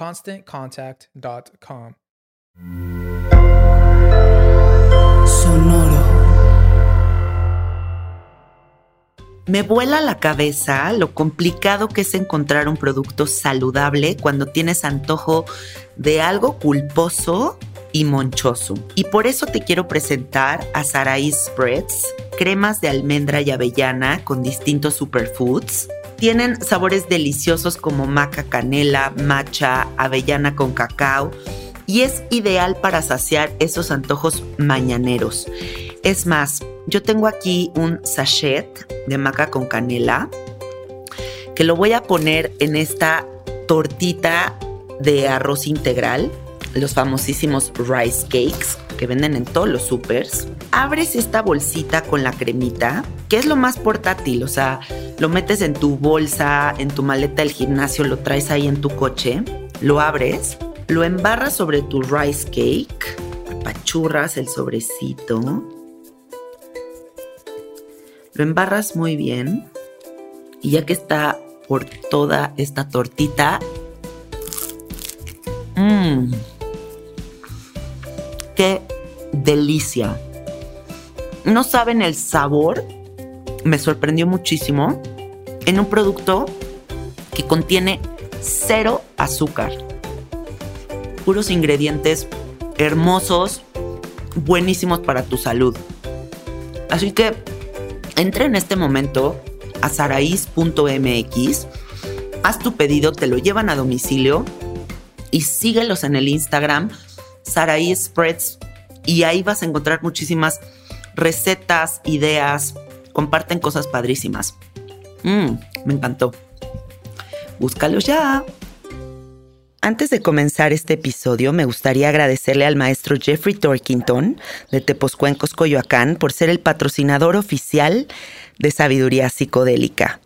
ConstantContact.com. Sonoro. Me vuela la cabeza lo complicado que es encontrar un producto saludable cuando tienes antojo de algo culposo y monchoso. Y por eso te quiero presentar a Saraí Spreads, cremas de almendra y avellana con distintos superfoods. Tienen sabores deliciosos como maca canela, matcha, avellana con cacao y es ideal para saciar esos antojos mañaneros. Es más, yo tengo aquí un sachet de maca con canela que lo voy a poner en esta tortita de arroz integral los famosísimos rice cakes que venden en todos los supers. Abres esta bolsita con la cremita, que es lo más portátil, o sea, lo metes en tu bolsa, en tu maleta del gimnasio, lo traes ahí en tu coche, lo abres, lo embarras sobre tu rice cake, apachurras el sobrecito, lo embarras muy bien y ya que está por toda esta tortita, mmm, qué delicia. No saben el sabor, me sorprendió muchísimo, en un producto que contiene cero azúcar. Puros ingredientes hermosos, buenísimos para tu salud. Así que entra en este momento a saraís.mx, haz tu pedido, te lo llevan a domicilio y síguelos en el Instagram Saraí Spreads y ahí vas a encontrar muchísimas recetas, ideas, comparten cosas padrísimas. Mmm, me encantó. Búscalos ya. Antes de comenzar este episodio, me gustaría agradecerle al maestro Jeffrey Torkington de Tepozcuencos, Coyoacán, por ser el patrocinador oficial de Sabiduría Psicodélica.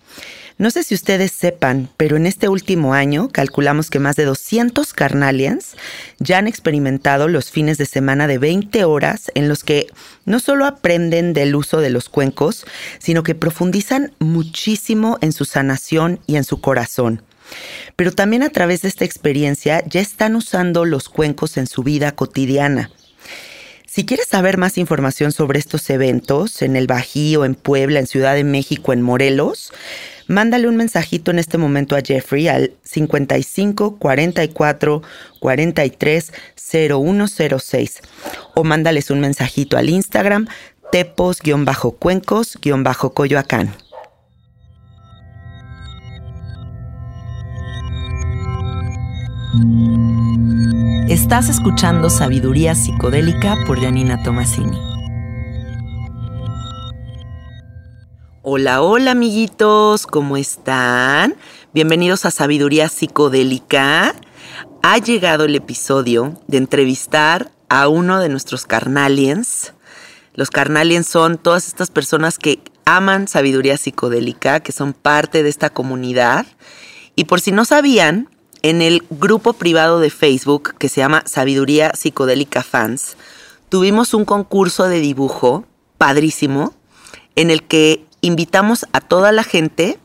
No sé si ustedes sepan, pero en este último año calculamos que más de 200 carnalians ya han experimentado los fines de semana de 20 horas en los que no solo aprenden del uso de los cuencos, sino que profundizan muchísimo en su sanación y en su corazón. Pero también a través de esta experiencia ya están usando los cuencos en su vida cotidiana. Si quieres saber más información sobre estos eventos en el Bajío, en Puebla, en Ciudad de México, en Morelos, Mándale un mensajito en este momento a Jeffrey al 55 44 43 0106 o mándales un mensajito al Instagram tepos-cuencos-coyoacán. Estás escuchando Sabiduría Psicodélica por Janina Tomasini. Hola, hola amiguitos, ¿cómo están? Bienvenidos a Sabiduría Psicodélica. Ha llegado el episodio de entrevistar a uno de nuestros carnaliens. Los carnaliens son todas estas personas que aman sabiduría psicodélica, que son parte de esta comunidad. Y por si no sabían, en el grupo privado de Facebook que se llama Sabiduría Psicodélica Fans, tuvimos un concurso de dibujo padrísimo en el que invitamos a toda la gente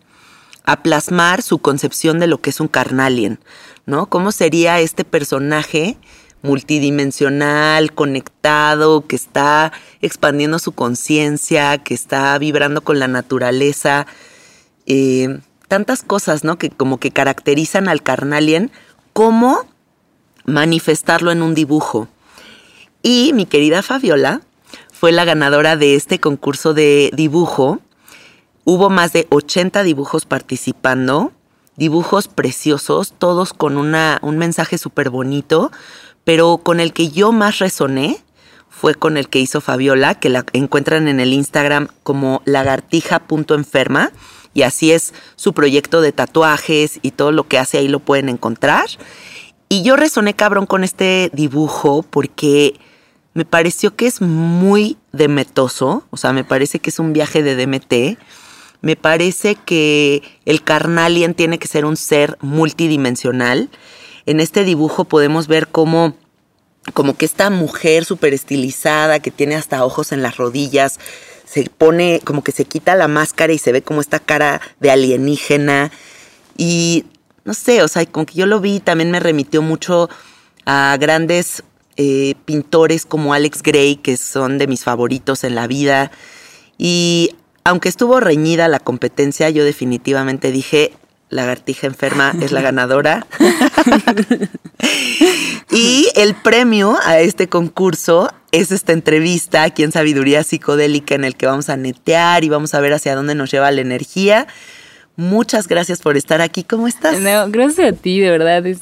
a plasmar su concepción de lo que es un carnalien, ¿no? ¿Cómo sería este personaje multidimensional, conectado, que está expandiendo su conciencia, que está vibrando con la naturaleza? Eh, tantas cosas, ¿no? Que como que caracterizan al carnalien, cómo manifestarlo en un dibujo. Y mi querida Fabiola fue la ganadora de este concurso de dibujo. Hubo más de 80 dibujos participando, dibujos preciosos, todos con una, un mensaje súper bonito, pero con el que yo más resoné fue con el que hizo Fabiola, que la encuentran en el Instagram como lagartija.enferma y así es su proyecto de tatuajes y todo lo que hace ahí lo pueden encontrar. Y yo resoné cabrón con este dibujo porque me pareció que es muy demetoso, o sea, me parece que es un viaje de DMT. Me parece que el carnalien tiene que ser un ser multidimensional. En este dibujo podemos ver cómo como que esta mujer súper estilizada que tiene hasta ojos en las rodillas, se pone, como que se quita la máscara y se ve como esta cara de alienígena. Y no sé, o sea, como que yo lo vi, también me remitió mucho a grandes eh, pintores como Alex Gray, que son de mis favoritos en la vida. Y aunque estuvo reñida la competencia, yo definitivamente dije, Lagartija Enferma es la ganadora. y el premio a este concurso es esta entrevista aquí en Sabiduría Psicodélica en el que vamos a netear y vamos a ver hacia dónde nos lleva la energía. Muchas gracias por estar aquí. ¿Cómo estás? No, gracias a ti, de verdad. Es,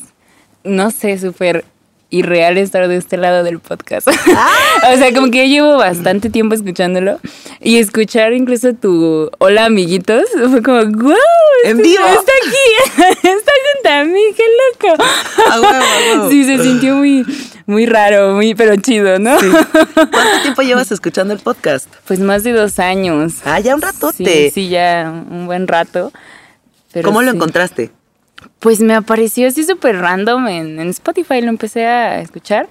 no sé, súper irreal estar de este lado del podcast. Ah. o sea, como que yo llevo bastante tiempo escuchándolo y escuchar incluso tu hola amiguitos fue como, wow, en vivo. Está aquí, está junto a mí, qué loco. Ah, Sí, se sintió muy, muy raro, muy, pero chido, ¿no? ¿Cuánto tiempo llevas escuchando el podcast? Pues más de dos años. Ah, ya un ratote. Sí, sí ya un buen rato. ¿Cómo lo sí. encontraste? Pues me apareció así súper random en, en, Spotify, lo empecé a escuchar.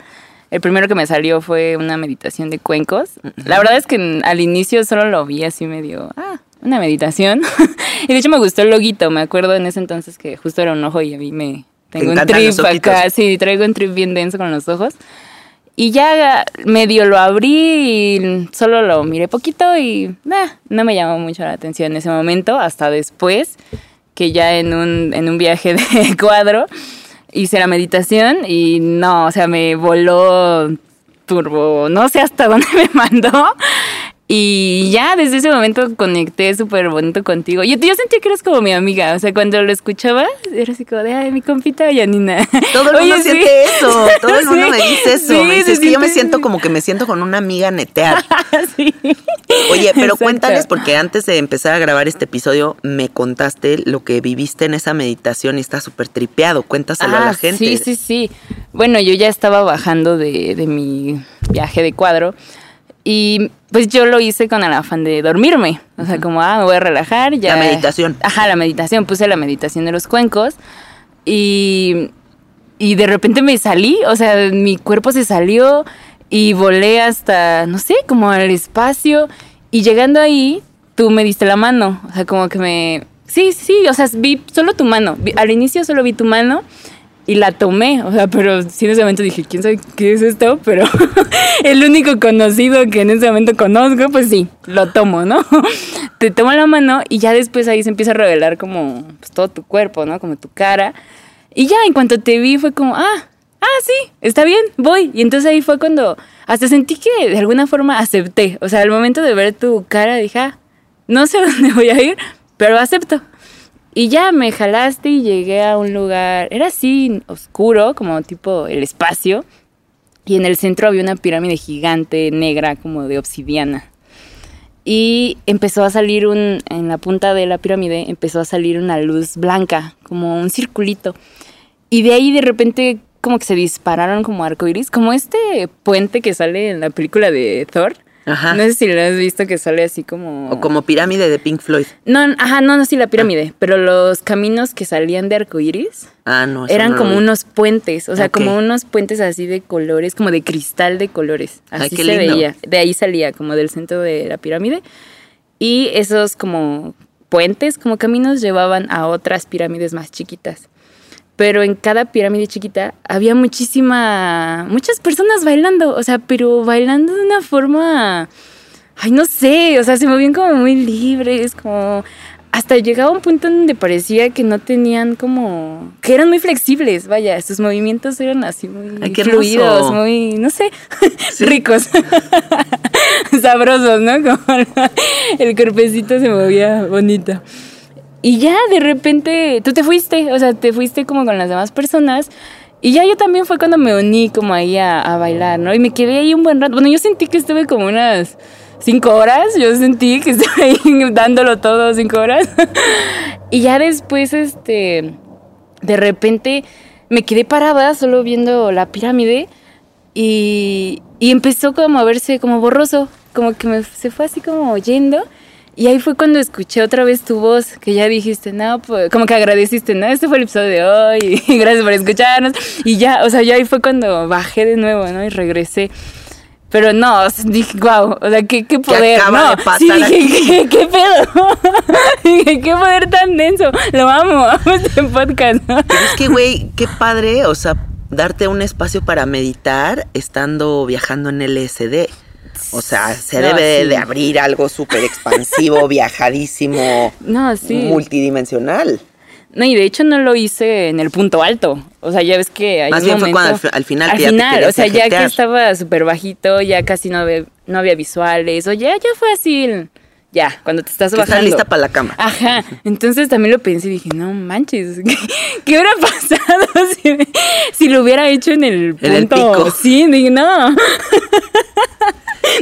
El primero que me salió fue una meditación de cuencos. La verdad es que al inicio solo lo vi así medio, ah, una meditación. y de hecho me gustó el loguito, me acuerdo en ese entonces que justo era un ojo y a mí me... Tengo un trip acá, sí, traigo un trip bien denso con los ojos. Y ya medio lo abrí y solo lo miré poquito y nah, no me llamó mucho la atención en ese momento, hasta después que ya en un, en un viaje de cuadro hice la meditación y no, o sea, me voló turbo, no sé hasta dónde me mandó. Y ya desde ese momento conecté súper bonito contigo. Yo, yo sentí que eres como mi amiga. O sea, cuando lo escuchaba, era así como de, ay, mi compita Yanina. Todo el mundo Oye, siente sí. eso. Todo el mundo sí. me dice eso. Sí, me dice, es que yo me siento como que me siento con una amiga netear. sí. Oye, pero Exacto. cuéntales, porque antes de empezar a grabar este episodio, me contaste lo que viviste en esa meditación y está súper tripeado. Cuéntaselo ah, a la gente. Sí, sí, sí. Bueno, yo ya estaba bajando de, de mi viaje de cuadro. Y pues yo lo hice con el afán de dormirme. O sea, como, ah, me voy a relajar. Ya. La meditación. Ajá, la meditación. Puse la meditación de los cuencos. Y, y de repente me salí. O sea, mi cuerpo se salió y volé hasta, no sé, como al espacio. Y llegando ahí, tú me diste la mano. O sea, como que me... Sí, sí, o sea, vi solo tu mano. Al inicio solo vi tu mano y la tomé, o sea, pero sí en ese momento dije, ¿quién sabe qué es esto? Pero el único conocido que en ese momento conozco, pues sí, lo tomo, ¿no? Te tomo la mano y ya después ahí se empieza a revelar como pues, todo tu cuerpo, ¿no? Como tu cara. Y ya en cuanto te vi fue como, ah, ah, sí, está bien, voy. Y entonces ahí fue cuando hasta sentí que de alguna forma acepté. O sea, al momento de ver tu cara dije, ah, no sé dónde voy a ir, pero acepto. Y ya me jalaste y llegué a un lugar, era así oscuro, como tipo el espacio. Y en el centro había una pirámide gigante, negra, como de obsidiana. Y empezó a salir un, en la punta de la pirámide, empezó a salir una luz blanca, como un circulito. Y de ahí de repente como que se dispararon como arcoiris, como este puente que sale en la película de Thor. Ajá. No sé si lo has visto que sale así como... O como pirámide de Pink Floyd. No, ajá, no, no, sí, la pirámide. Pero los caminos que salían de arcoiris Ah, no. eran no como vi. unos puentes, o sea, como unos puentes así de colores, como de cristal de colores. Ay, Así qué se lindo. veía. De ahí salía, como del centro de la pirámide. Y esos como puentes, como caminos, llevaban a otras pirámides más chiquitas. Pero en cada pirámide chiquita había muchísima, muchas personas bailando, o sea, pero bailando de una forma, ay, no sé, o sea, se movían como muy libres, como hasta llegaba un punto donde parecía que no tenían como, que eran muy flexibles, vaya, sus movimientos eran así muy Ay, fluidos, muy, no sé, ricos, sabrosos, ¿no? Como el cuerpecito se movía bonito. Y ya de repente tú te fuiste, o sea, te fuiste como con las demás personas. Y ya yo también fue cuando me uní como ahí a, a bailar, ¿no? Y me quedé ahí un buen rato. Bueno, yo sentí que estuve como unas cinco horas. Yo sentí que estuve ahí dándolo todo cinco horas. y ya después, este, de repente me quedé parada solo viendo la pirámide. Y, y empezó como a verse como borroso, como que se fue así como yendo. Y ahí fue cuando escuché otra vez tu voz, que ya dijiste, no, pues, como que agradeciste, ¿no? Este fue el episodio de hoy, y gracias por escucharnos. Y ya, o sea, ya ahí fue cuando bajé de nuevo, ¿no? Y regresé. Pero no, dije, wow, o sea, qué, qué poder, acaba ¿no? de pasar sí, dije? ¿qué, qué pedo? dije, qué poder tan denso. Lo amo, amo este podcast, ¿no? Pero es que, güey, qué padre, o sea, darte un espacio para meditar estando viajando en LSD. O sea, se No, debe sí. de abrir algo súper expansivo, viajadísimo, No, sí. multidimensional. No, y de hecho no lo hice en el punto alto. O sea, ya ves que hay Más un bien fue momento- cuando al al final Al que ya te final, o sea, ya que estaba súper bajito, ya casi no había, no había visuales. O ya, ya fue así. Ya, cuando te estás Que bajando. estás lista para la cama. Ajá, entonces también lo pensé y dije, no manches, ¿qué, qué hubiera pasado si, si lo hubiera hecho en el punto? En el pico. Sí, dije, no.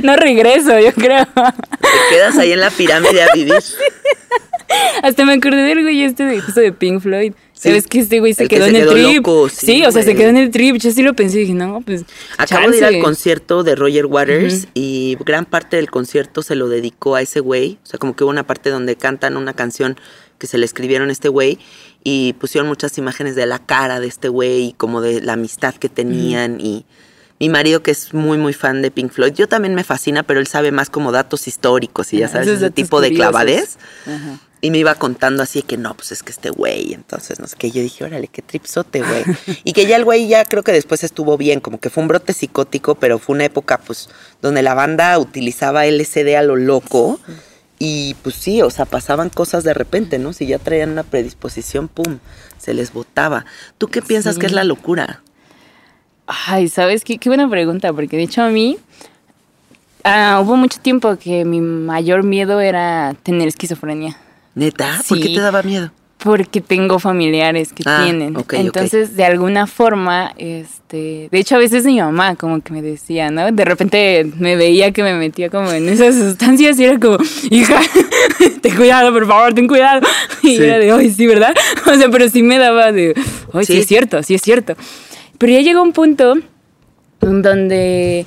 No regreso, yo creo. Te quedas ahí en la pirámide a vivir. Hasta me acordé del güey este de, justo de Pink Floyd. Sí. ¿Sabes que este güey se El que quedó se en el quedó trip? loco, sí, sí, o sea, se quedó en el trip. Yo sí lo pensé y dije, no, pues. Acabo de ir al concierto de Roger Waters y gran parte del concierto se lo dedicó a ese güey. O sea, como que hubo una parte donde cantan una canción que se le escribieron a este güey y pusieron muchas imágenes de la cara de este güey y como de la amistad que tenían y mi marido que es muy muy fan de Pink Floyd, yo también me fascina, pero él sabe más como datos históricos y ya sabes, ese tipo de clavadez. Ajá. Y me iba contando así que no, pues es que este güey, entonces no sé qué. Yo dije, órale, qué tripsote, güey. y que ya el güey ya creo que después estuvo bien, como que fue un brote psicótico, pero fue una época, pues, donde la banda utilizaba LSD a lo loco. Y pues sí, o sea, pasaban cosas de repente, ¿no? Si ya traían una predisposición, pum, se les botaba. ¿Tú qué piensas Sí. que es la locura? Ay, ¿sabes qué? Qué buena pregunta, porque de hecho a mí ah, hubo mucho tiempo que mi mayor miedo era tener esquizofrenia. ¿Neta? ¿Por qué Sí. te daba miedo? Porque tengo familiares que Ah, tienen. ok, ok. Entonces, de alguna forma, este, de hecho, a veces mi mamá como que me decía, ¿no? De repente me veía que me metía como en esas sustancias y era como, hija, ten cuidado, por favor, ten cuidado. Y Sí. era de, ay, sí, ¿verdad? O sea, pero sí me daba de, ay, sí. Sí. es cierto, sí es cierto. Pero ya llegó un punto en donde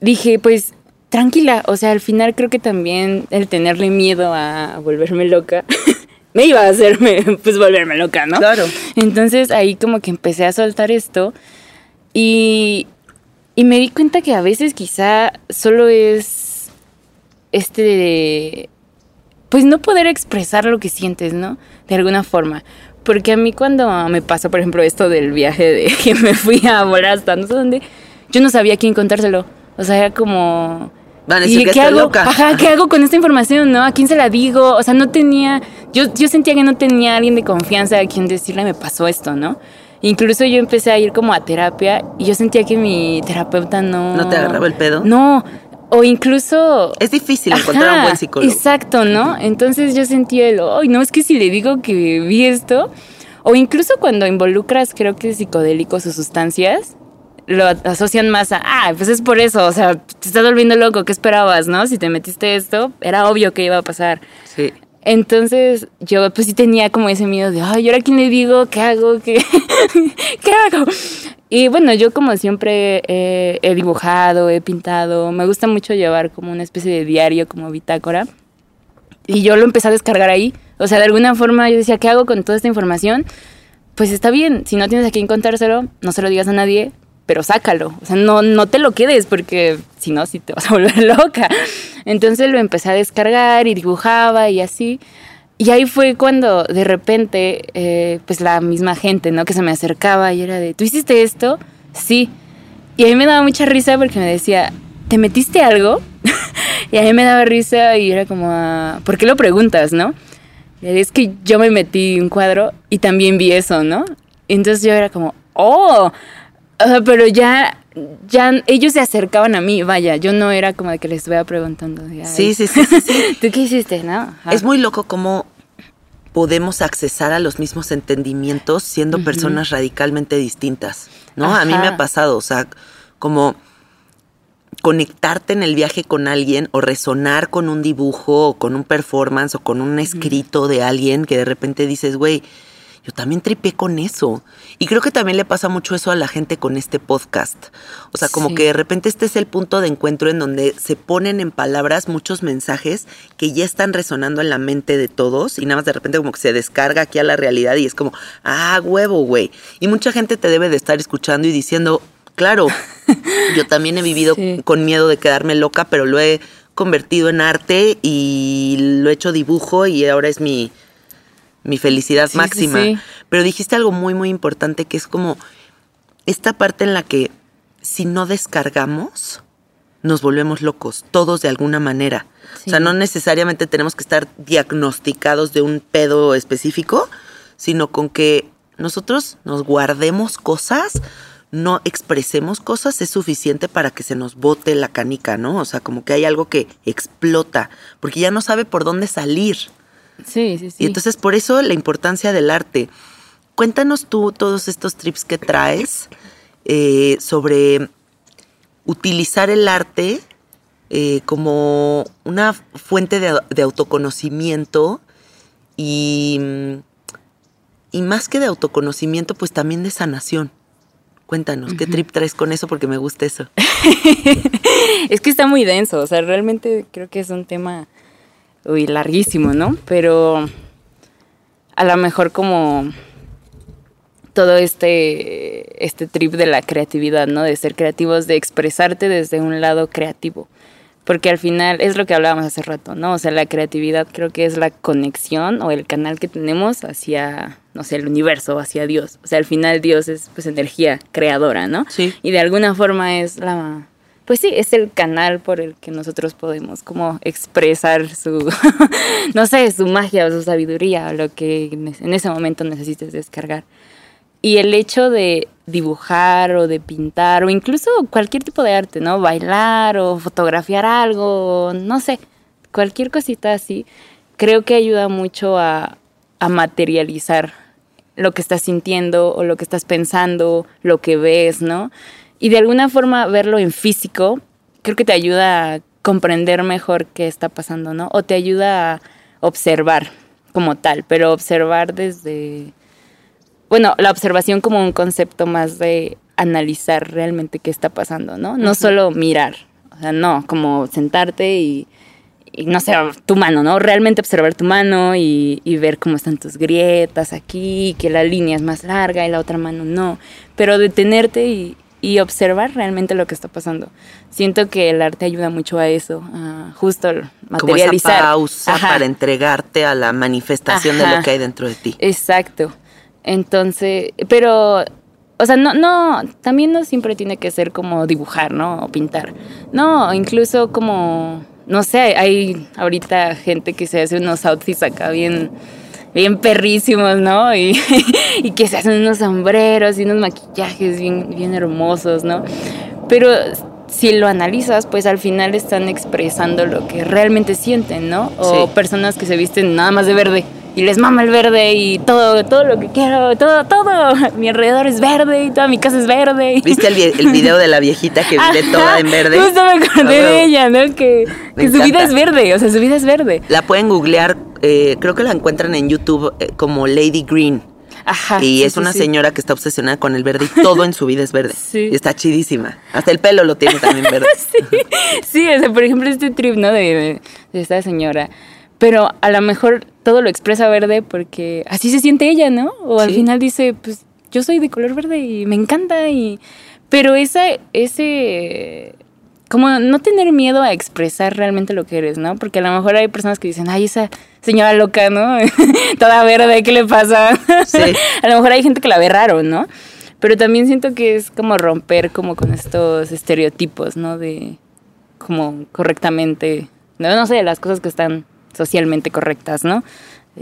dije, pues, tranquila, o sea, al final creo que también el tenerle miedo a volverme loca me iba a hacerme, pues, volverme loca, ¿no? Claro. Entonces ahí como que empecé a soltar esto y, y me di cuenta que a veces quizá solo es este de, pues no poder expresar lo que sientes, ¿no? De alguna forma. Porque a mí cuando me pasó, por ejemplo, esto del viaje de que me fui a volar hasta no sé dónde, yo no sabía a quién contárselo. O sea, era como... Van a ¿Y decir que qué hago? loca. Ajá, ¿qué hago con esta información, no? ¿A quién se la digo? O sea, no tenía... Yo, yo sentía que no tenía alguien de confianza a quien decirle me pasó esto, ¿no? Incluso yo empecé a ir como a terapia y yo sentía que mi terapeuta no... ¿No te agarraba el pedo? No, O incluso... Es difícil encontrar a un buen psicólogo. Exacto, ¿no? Entonces yo sentía el, ay, no, es que si le digo que vi esto, o incluso cuando involucras, creo que psicodélicos o sustancias, lo asocian más a, ah, pues es por eso, o sea, te estás volviendo loco, ¿qué esperabas, no? Si te metiste esto, era obvio que iba a pasar. Sí. Entonces yo pues sí tenía como ese miedo de, ay, ¿y ahora quién le digo? ¿Qué hago? ¿Qué, ¿Qué hago? Y bueno, yo como siempre eh, he dibujado, he pintado, me gusta mucho llevar como una especie de diario, como bitácora. Y yo lo empecé a descargar ahí. O sea, de alguna forma yo decía, ¿qué hago con toda esta información? Pues está bien, si no tienes a quién contárselo, no se lo digas a nadie, pero sácalo. O sea, no, no te lo quedes porque si no, sí te vas a volver loca. Entonces lo empecé a descargar y dibujaba y así. Y ahí fue cuando de repente, eh, pues la misma gente, ¿no? Que se me acercaba y era de, ¿tú hiciste esto? Sí. Y a mí me daba mucha risa porque me decía, ¿te metiste algo? y a mí me daba risa y era como, ah, ¿por qué lo preguntas, no? Es que yo me metí un cuadro y también vi eso, ¿no? Entonces yo era como, oh, pero ya, ya ellos se acercaban a mí, vaya, yo no era como de que les estuviera preguntando. "Ay, Sí, sí, sí, sí, sí. ¿Tú qué hiciste, no? Ajá. Es muy loco cómo podemos accesar a los mismos entendimientos siendo personas radicalmente distintas, ¿no? A mí me ha pasado, o sea, como conectarte en el viaje con alguien o resonar con un dibujo o con un performance o con un escrito de alguien que de repente dices, güey, yo también tripé con eso. Y creo que también le pasa mucho eso a la gente con este podcast. O sea, como Sí. que de repente este es el punto de encuentro en donde se ponen en palabras muchos mensajes que ya están resonando en la mente de todos y nada más de repente como que se descarga aquí a la realidad y es como, ah, huevo, güey. Y mucha gente te debe de estar escuchando y diciendo, claro, yo también he vivido Sí. con miedo de quedarme loca, pero lo he convertido en arte y lo he hecho dibujo y ahora es mi, mi felicidad Sí, máxima. sí. Pero dijiste algo muy, muy importante que es como esta parte en la que si no descargamos, nos volvemos locos, todos de alguna manera. O sea, no necesariamente tenemos que estar diagnosticados de un pedo específico, sino con que nosotros nos guardemos cosas, no expresemos cosas, es suficiente para que se nos bote la canica, ¿no? O sea, como que hay algo que explota, porque ya no sabe por dónde salir. Sí, sí, sí. Y entonces por eso la importancia del arte. Cuéntanos tú todos estos trips que traes eh, sobre utilizar el arte eh, como una fuente de, de autoconocimiento y, y más que de autoconocimiento, pues también de sanación. Cuéntanos, ¿qué trip traes con eso? Porque me gusta eso. es que está muy denso, o sea, realmente creo que es un tema uy, larguísimo, ¿no? Pero a lo mejor como todo este, este trip de la creatividad, ¿no? De ser creativos, de expresarte desde un lado creativo. Porque al final es lo que hablábamos hace rato, ¿no? O sea, la creatividad creo que es la conexión o el canal que tenemos hacia, no sé, el universo, hacia Dios. O sea, al final Dios es pues energía creadora, ¿no? Sí. Y de alguna forma es la... Pues sí, es el canal por el que nosotros podemos como expresar su, no sé, su magia o su sabiduría lo que en ese momento necesites descargar. Y el hecho de dibujar o de pintar o incluso cualquier tipo de arte, ¿no? Bailar o fotografiar algo, no sé, cualquier cosita así, creo que ayuda mucho a materializar lo que estás sintiendo o lo que estás pensando, lo que ves, ¿no? Y de alguna forma verlo en físico, creo que te ayuda a comprender mejor qué está pasando, ¿no? O te ayuda a observar como tal, pero observar desde bueno, la observación como un concepto más de analizar realmente qué está pasando, ¿no? No solo mirar, o sea, no, como sentarte y, y, no sé, tu mano, ¿no? Realmente observar tu mano y, y ver cómo están tus grietas aquí, que la línea es más larga y la otra mano no, pero detenerte y, y observar realmente lo que está pasando. Siento que el arte ayuda mucho a eso, a justo Como esa materializar. pausa Ajá. para entregarte a la manifestación de lo que hay dentro de ti. Exacto. Entonces, pero, o sea, no, no, también no siempre tiene que ser como dibujar, ¿no? O pintar. No, incluso como, no sé, hay ahorita gente que se hace unos outfits acá bien, bien perrísimos, ¿no? Y, y que se hacen unos sombreros y unos maquillajes bien, bien hermosos, ¿no? Pero si lo analizas, pues al final están expresando lo que realmente sienten, ¿no? O Sí. personas que se visten nada más de verde y les mama el verde y todo, todo lo que quiero, todo, todo. Mi alrededor es verde y toda mi casa es verde. ¿Viste el, el video de la viejita que vive toda en verde? Justo me acordé Ah, de ella, ¿no? Que, que su vida es verde, o sea, su vida es verde. La pueden googlear, eh, creo que la encuentran en YouTube eh, como Lady Green. Ajá. y sí, es una sí. señora que está obsesionada con el verde y todo en su vida es verde. Sí. Y está chidísima. Hasta el pelo lo tiene también verde. Sí, o sea, por ejemplo, este trip, ¿no? De, de esta señora. Pero a lo mejor todo lo expresa verde porque así se siente ella, ¿no? O al final dice, pues yo soy de color verde y me encanta y... Pero esa, ese... Como no tener miedo a expresar realmente lo que eres, ¿no? Porque a lo mejor hay personas que dicen, ay, esa señora loca, ¿no? Toda verde, ¿qué le pasa? Sí. a lo mejor hay gente que la ve raro, ¿no? Pero también siento que es como romper como con estos estereotipos, ¿no? De como correctamente, no, no sé, las cosas que están socialmente correctas, ¿no?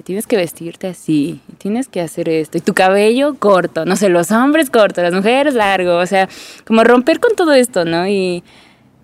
Tienes que vestirte así, tienes que hacer esto, y tu cabello corto, no sé, los hombres cortos, las mujeres largo, o sea, como romper con todo esto, ¿no? Y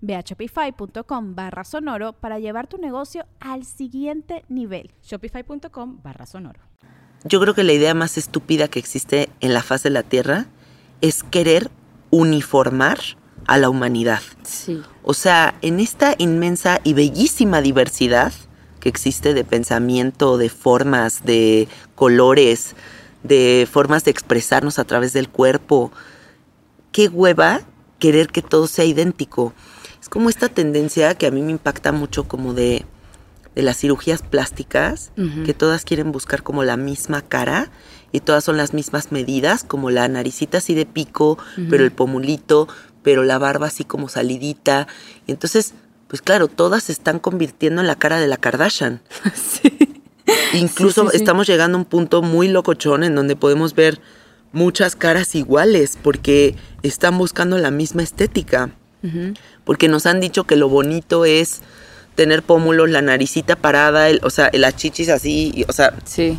Ve a shopify.com barra sonoro para llevar tu negocio al siguiente nivel. Shopify.com barra sonoro. Yo creo que la idea más estúpida que existe en la faz de la Tierra es querer uniformar a la humanidad. Sí. O sea, en esta inmensa y bellísima diversidad que existe de pensamiento, de formas, de colores, de formas de expresarnos a través del cuerpo, qué hueva querer que todo sea idéntico. Es como esta tendencia que a mí me impacta mucho como de, de las cirugías plásticas, que todas quieren buscar como la misma cara y todas son las mismas medidas, como la naricita así de pico, pero el pomulito, pero la barba así como salidita. Y entonces, pues claro, todas se están convirtiendo en la cara de la Kardashian. Incluso Sí, sí, sí. estamos llegando a un punto muy locochón en donde podemos ver muchas caras iguales porque están buscando la misma estética. Porque nos han dicho que lo bonito es tener pómulos, la naricita parada, el- o sea, las chichis así, y- o sea, Sí.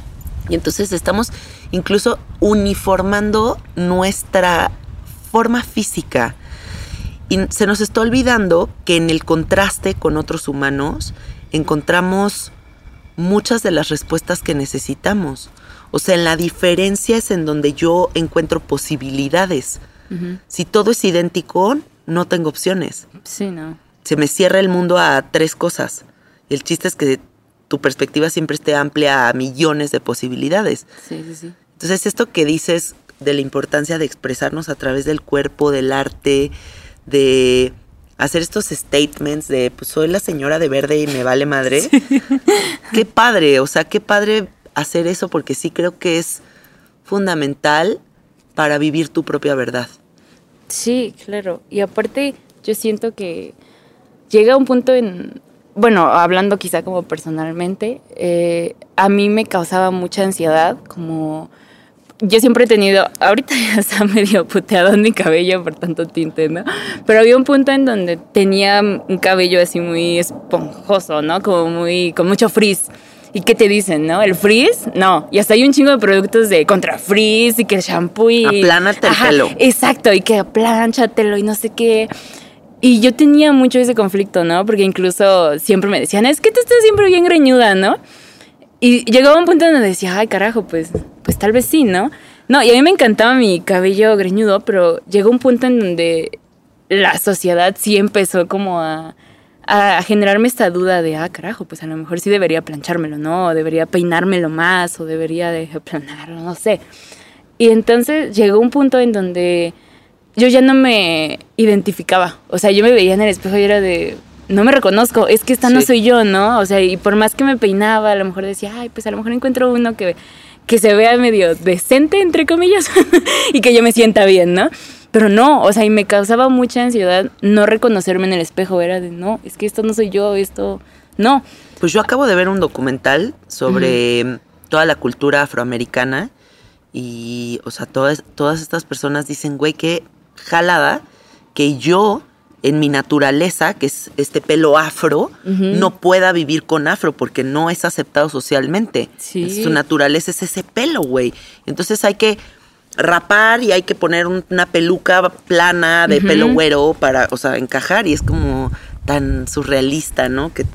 y entonces estamos incluso uniformando nuestra forma física. Y se nos está olvidando que en el contraste con otros humanos encontramos muchas de las respuestas que necesitamos. O sea, en la diferencia es en donde yo encuentro posibilidades. Si todo es idéntico, no tengo opciones. Sí, no. Se me cierra el mundo a tres cosas. El chiste es que tu perspectiva siempre esté amplia a millones de posibilidades. Sí, sí, sí. Entonces, esto que dices de la importancia de expresarnos a través del cuerpo, del arte, de hacer estos statements de, pues soy la señora de verde y me vale madre. Qué padre, o sea, qué padre hacer eso porque sí creo que es fundamental para vivir tu propia verdad. Sí, claro. Y aparte, yo siento que llega un punto en, bueno, hablando quizá como personalmente, eh, a mí me causaba mucha ansiedad, como yo siempre he tenido, ahorita ya está medio puteado mi cabello por tanto tinte, ¿no? Pero había un punto en donde tenía un cabello así muy esponjoso, ¿no? Como muy, con mucho frizz. ¿Y qué te dicen, no? ¿El frizz? No. Y hasta hay un chingo de productos de contra frizz y que el shampoo y... Aplánate el pelo. Exacto, y que aplánchatelo y no sé qué. Y yo tenía mucho ese conflicto, ¿no? Porque incluso siempre me decían, es que tú estás siempre bien greñuda, ¿no? Y llegaba un punto donde decía, ay, carajo, pues, pues tal vez sí, ¿no? No, y a mí me encantaba mi cabello greñudo, pero llegó un punto en donde la sociedad sí empezó como a, a generarme esta duda de, ah, carajo, pues a lo mejor sí debería planchármelo, ¿no? O debería peinármelo más, o debería de aplanarlo, no sé. Y entonces llegó un punto en donde yo ya no me identificaba. O sea, yo me veía en el espejo y era de, no me reconozco, es que esta no Sí. soy yo, ¿no? O sea, y por más que me peinaba, a lo mejor decía, ay, pues a lo mejor encuentro uno que, que se vea medio decente, entre comillas, y que yo me sienta bien, ¿no? Pero no, o sea, y me causaba mucha ansiedad no reconocerme en el espejo, era de, no, es que esto no soy yo, esto, no. Pues yo acabo de ver un documental sobre toda la cultura afroamericana y, o sea, todas, todas estas personas dicen, güey, qué jalada que yo, en mi naturaleza, que es este pelo afro, no pueda vivir con afro porque no es aceptado socialmente. Sí. Su naturaleza es ese pelo, güey. Entonces hay que rapar y hay que poner un- una peluca plana de pelo güero para, o sea, encajar y es como tan surrealista, ¿no? Que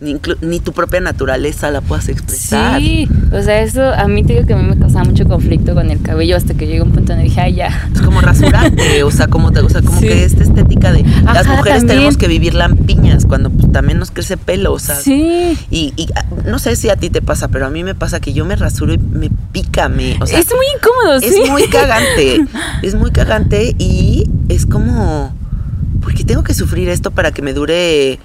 ni, tu propia naturaleza la puedas expresar. Sí, o sea, eso a mí te digo que a mí me causaba mucho conflicto con el cabello hasta que llegó un punto donde dije, ay, ya. Es como rasurarte, o sea, como, te, o sea, como Sí. que esta estética de las mujeres también. tenemos que vivir lampiñas cuando pues, también nos crece pelo, o sea. Sí. Y, y, ah, no sé si a ti te pasa, pero a mí me pasa que yo me rasuro y me pica, me, o sea, es muy incómodo, es sí. muy cagante, es muy cagante y es como, ¿por qué tengo que sufrir esto para que me dure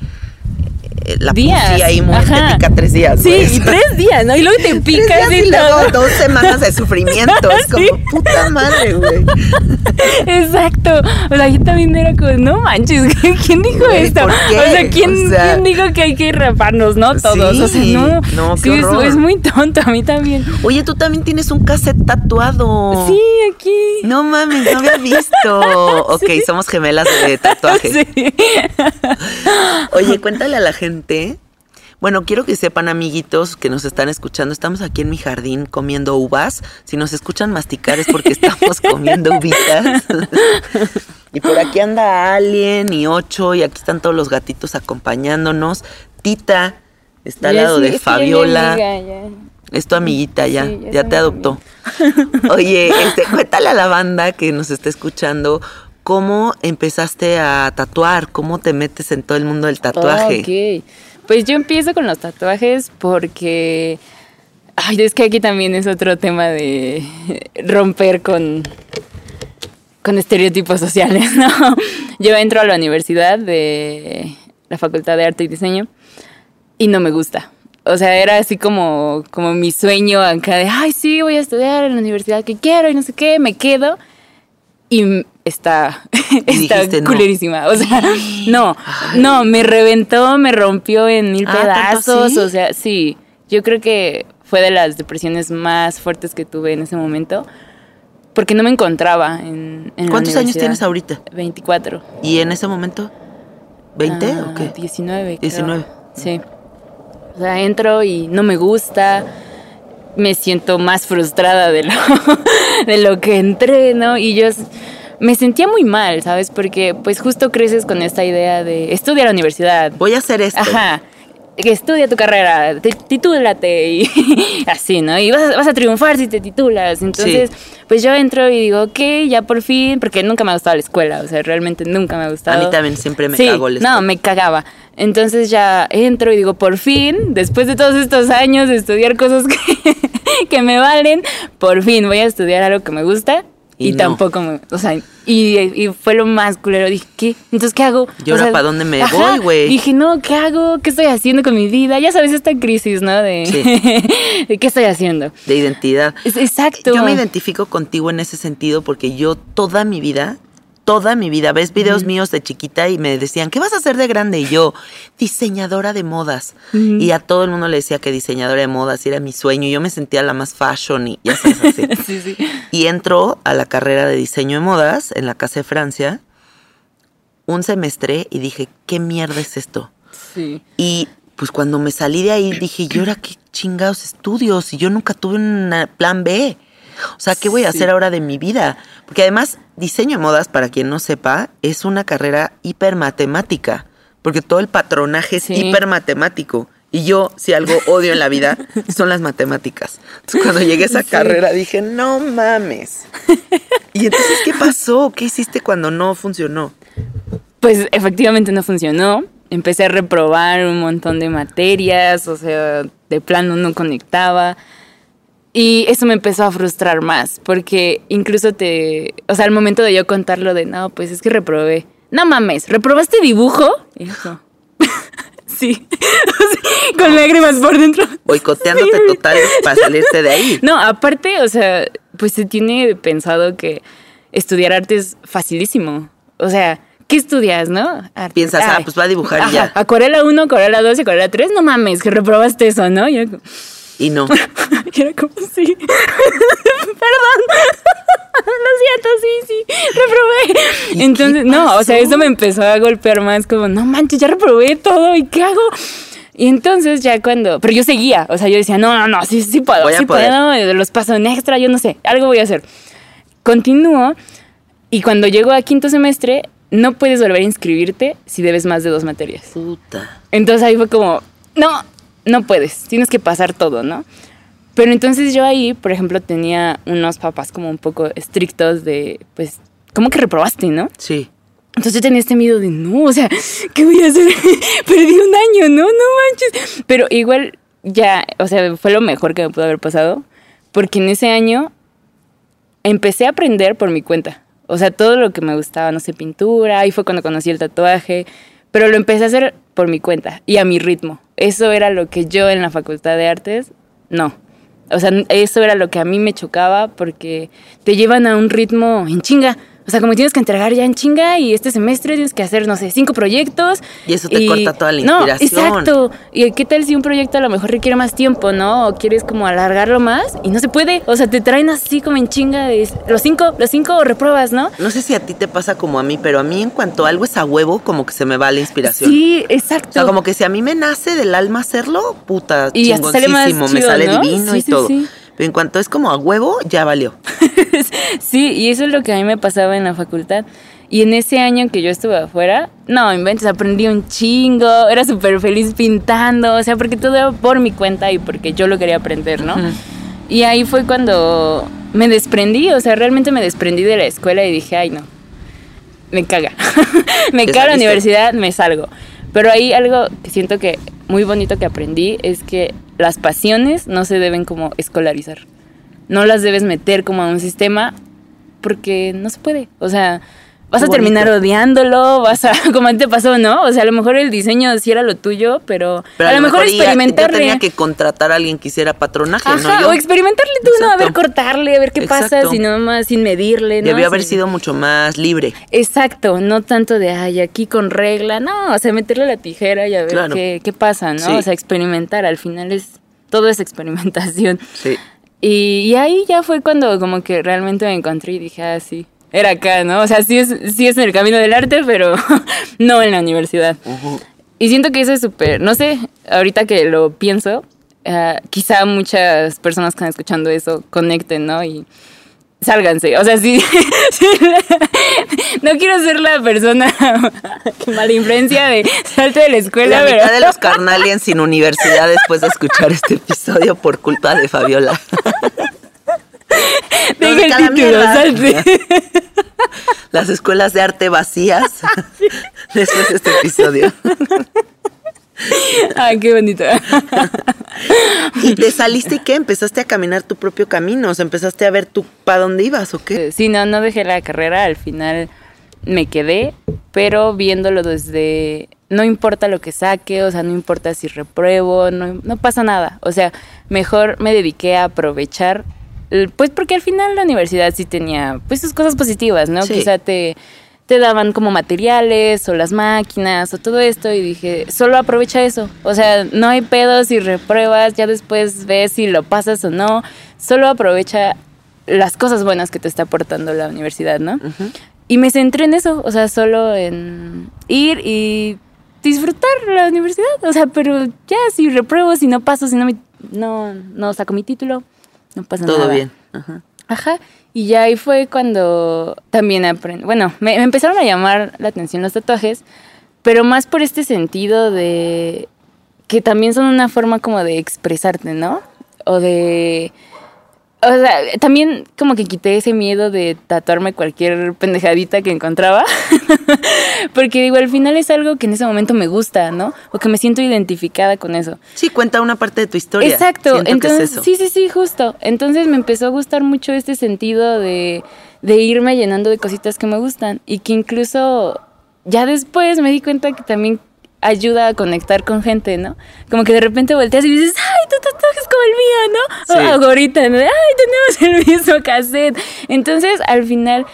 la Días. ahí muy estética tres días? Sí, y tres días, ¿no? Y luego te picas y y luego todo. dos semanas de sufrimiento. Es como, Sí. puta madre, güey. Exacto. O sea, yo también era como, no manches, ¿quién dijo Güey, esto? O sea, ¿quién, O sea- quién dijo que hay que raparnos, no? Todos. o sea, no. No, qué sí, es, horror. es muy tonto, a mí también. Oye, tú también tienes un cassette tatuado. Sí, aquí. No mames, no había visto. Ok, somos gemelas de tatuaje. Oye, cuéntale a la gente. Bueno, quiero que sepan, amiguitos, que nos están escuchando. Estamos aquí en mi jardín comiendo uvas. Si nos escuchan masticar es porque estamos comiendo uvitas. y por aquí anda Alien y Ocho, y aquí están todos los gatitos acompañándonos. Tita está al lado sí, de Fabiola. amiga, ya. Es tu amiguita ya, Sí, ya te adoptó. Oye, este, cuéntale a la banda que nos está escuchando cómo empezaste a tatuar, cómo te metes en todo el mundo del tatuaje. Ok. Pues yo empiezo con los tatuajes porque. Ay, es que aquí también es otro tema de romper con, con estereotipos sociales, ¿no? Yo entro a la universidad de la Facultad de Arte y Diseño y no me gusta. O sea, era así como, como mi sueño acá de, ay, sí, voy a estudiar en la universidad que quiero y no sé qué, me quedo. Y está, está no. culerísima. O sea, no, no, me reventó, me rompió en mil Ah, ¿tanto pedazos. O sea, sí, yo creo que fue de las depresiones más fuertes que tuve en ese momento. Porque no me encontraba en, en la ¿Cuántos años tienes ahorita? 24. ¿Y en ese momento? ¿20 Ah, o qué? 19. creo. 19. Sí. O sea, entro y no me gusta. Me siento más frustrada de lo, de lo que entré, ¿no? Y yo me sentía muy mal, ¿sabes? Porque pues justo creces con esta idea de estudia la universidad. Voy a hacer esto. Ajá. Que estudia tu carrera, te, titúlate y así, ¿no? Y vas, a- vas a triunfar si te titulas. Entonces, pues yo entro y digo, ok, ya por fin, porque nunca me ha gustado la escuela, o sea, realmente nunca me ha gustado. A mí también siempre me sí, cagó la No, escuela. me cagaba. Entonces ya entro y digo, por fin, después de todos estos años de estudiar cosas que, que me valen, por fin voy a estudiar algo que me gusta. Y Y, no. tampoco me, o sea, y, y fue lo más culero. Dije, ¿qué? Entonces, ¿qué hago? ¿Y ahora sea, pa' dónde me ajá, voy, güey? Dije, no, ¿qué hago? ¿Qué estoy haciendo con mi vida? Ya sabes, esta crisis, ¿no? De, Sí. de qué estoy haciendo. De identidad. Es- exacto. Yo me identifico contigo en ese sentido porque yo toda mi vida, toda mi vida, ves videos míos de chiquita y me decían, ¿qué vas a hacer de grande? Y yo, diseñadora de modas. Y a todo el mundo le decía que diseñadora de modas era mi sueño. Y yo me sentía la más fashion y ya sabes así. Sí, sí. y entro a la carrera de diseño de modas en la Casa de Francia un semestre y dije, ¿qué mierda es esto? Sí. Y pues cuando me salí de ahí dije, ¿y ahora qué chingados estudios? Y yo nunca tuve un plan B. O sea, ¿qué voy a Sí. hacer ahora de mi vida? Porque además, diseño de modas, para quien no sepa, es una carrera hipermatemática. Porque todo el patronaje es Sí. hipermatemático. Y yo, si algo odio en la vida, son las matemáticas. Entonces, cuando llegué a esa Sí. carrera, dije, no mames. Y entonces, ¿qué pasó? ¿Qué hiciste cuando no funcionó? Pues efectivamente no funcionó. empecé a reprobar un montón de materias, o sea, de plano no conectaba. Y eso me empezó a frustrar más, porque incluso te, o sea, al momento de yo contarlo de, no, pues es que reprobé. No mames, ¿reprobaste dibujo? Yo, sí, con lágrimas por dentro. Boicoteándote total para salirte de ahí. No, aparte, o sea, pues se tiene pensado que estudiar arte es facilísimo. O sea, ¿qué estudias, no? Arte. Piensas, ah, pues va a dibujar Ajá, ya. Acuarela 1, acuarela 2 y acuarela 3, no mames, que reprobaste eso, ¿no? Yo, Y no. y era como, sí. Perdón. Lo siento, sí, sí, reprobé. Entonces, no, o sea, eso me empezó a golpear más como, no manches, ya reprobé todo, ¿y qué hago? Y entonces ya cuando, pero yo seguía, o sea, yo decía, no, no, no, sí, sí puedo, Voy sí puedo, los paso en extra, yo no sé, algo voy a hacer. Continúo y cuando llego a quinto semestre, no puedes volver a inscribirte si debes más de dos materias. Puta. Entonces ahí fue como, no, no puedes, tienes que pasar todo, ¿no? Pero entonces yo ahí, por ejemplo, tenía unos papás como un poco estrictos de, pues, ¿cómo que reprobaste, no? Sí. Entonces yo tenía este miedo de, no, o sea, ¿qué voy a hacer? Perdí un año, ¿no? No manches. Pero igual ya, o sea, fue lo mejor que me pudo haber pasado, porque en ese año empecé a aprender por mi cuenta. O sea, todo lo que me gustaba, no sé, pintura, ahí fue cuando conocí el tatuaje, pero lo empecé a hacer por mi cuenta y a mi ritmo. Eso era lo que yo en la Facultad de Artes, no. O sea, eso era lo que a mí me chocaba porque te llevan a un ritmo en chinga. O sea, como tienes que entregar ya en chinga y este semestre tienes que hacer, no sé, cinco proyectos. Y eso te corta toda la No, inspiración. exacto. ¿Y qué tal si un proyecto a lo mejor requiere más tiempo, no? O quieres como alargarlo más y no se puede. O sea, te traen así como en chinga de los cinco, los cinco repruebas, ¿no? No sé si a ti te pasa como a mí, pero a mí en cuanto algo es a huevo, como que se me va la inspiración. Sí, exacto. O sea, como que si a mí me nace del alma hacerlo, puta, Y hasta sale más chingoncísimo, me chido, sale ¿no? divino Sí, y sí, todo. sí. Pero en cuanto es como a huevo, ya valió. sí, y eso es lo que a mí me pasaba en la facultad. Y en ese año que yo estuve afuera, no, inventes, aprendí un chingo, era súper feliz pintando, o sea, porque todo era por mi cuenta y porque yo lo quería aprender, ¿no? Y ahí fue cuando me desprendí, o sea, realmente me desprendí de la escuela y dije, ay, no, me caga. me ¿Te caga la universidad, me salgo. Pero ahí algo que siento que muy bonito que aprendí es que las pasiones no se deben como escolarizar. No las debes meter como a un sistema porque no se puede. O sea, vas a terminar odiándolo, vas a, como te pasó, ¿no? O sea, a lo mejor el diseño sí era lo tuyo, pero, Pero a, lo mejor, Yo experimentarle. tenía que contratar a alguien que hiciera patronaje, Ajá, ¿no? Yo. o experimentarle tú, ¿no? A ver, cortarle, a ver qué pasa, si no más sin medirle, ¿no? Debió haber Sin- sido mucho más libre. Exacto, no tanto de, ay, aquí con regla, no, o sea, meterle la tijera y a ver Claro. qué, qué pasa, ¿no? Sí. O sea, experimentar, al final es, todo es experimentación. Sí. Y, y ahí ya fue cuando como que realmente me encontré y dije, ah, sí, era acá, ¿no? O sea, sí es, sí es en el camino del arte, pero no en la universidad. Ujú. Y siento que eso es súper, no sé, ahorita que lo pienso, ah, quizá muchas personas que están escuchando eso conecten, ¿no? Y sálganse. O sea, sí, sí, no quiero ser la persona que mala influencia de salte de la escuela, La pero... mitad de los carnaliens sin universidad después de escuchar este episodio por culpa de Fabiola. Deja el título, salte. Las escuelas de arte vacías después de este episodio. Ay, qué bonito. ¿Y te saliste y qué? ¿Empezaste a caminar tu propio camino? O sea, ¿empezaste a ver tú para dónde ibas o qué? Sí, no, no dejé la carrera, al final me quedé, pero viéndolo desde, no importa lo que saque, o sea, no importa si repruebo, no, no pasa nada, o sea, mejor me dediqué a aprovechar, eh, pues porque al final la universidad sí tenía, pues sus cosas positivas, ¿no? Sí. Quizá te, te daban como materiales o las máquinas o todo esto y dije, solo aprovecha eso, o sea, no hay pedos si repruebas, ya después ves si lo pasas o no, solo aprovecha las cosas buenas que te está aportando la universidad, ¿no? Y me centré en eso, o sea, solo en ir y disfrutar la universidad, o sea, pero ya si repruebo, si no paso, si no me, no, no saco mi título, no pasa nada. Todo bien. Ajá. Ajá. Y ya ahí fue cuando también aprendí. Bueno, me, me empezaron a llamar la atención los tatuajes, pero más por este sentido de que también son una forma como de expresarte, ¿no? O de. O sea, también como que quité ese miedo de tatuarme cualquier pendejadita que encontraba. Porque digo, al final es algo que en ese momento me gusta, ¿no? O que me siento identificada con eso. Sí, cuenta una parte de tu historia. Exacto. Siento que Entonces, es eso. sí, sí, sí, justo. Entonces me empezó a gustar mucho este sentido de, de irme llenando de cositas que me gustan. Y que incluso ya después me di cuenta que también ayuda a conectar con gente, ¿no? Como que de repente volteas y dices, ay, tu tatuaje es como el mío, ¿no? Sí. O ahorita, ¿no? Ay, tenemos el mismo cassette. Entonces, al final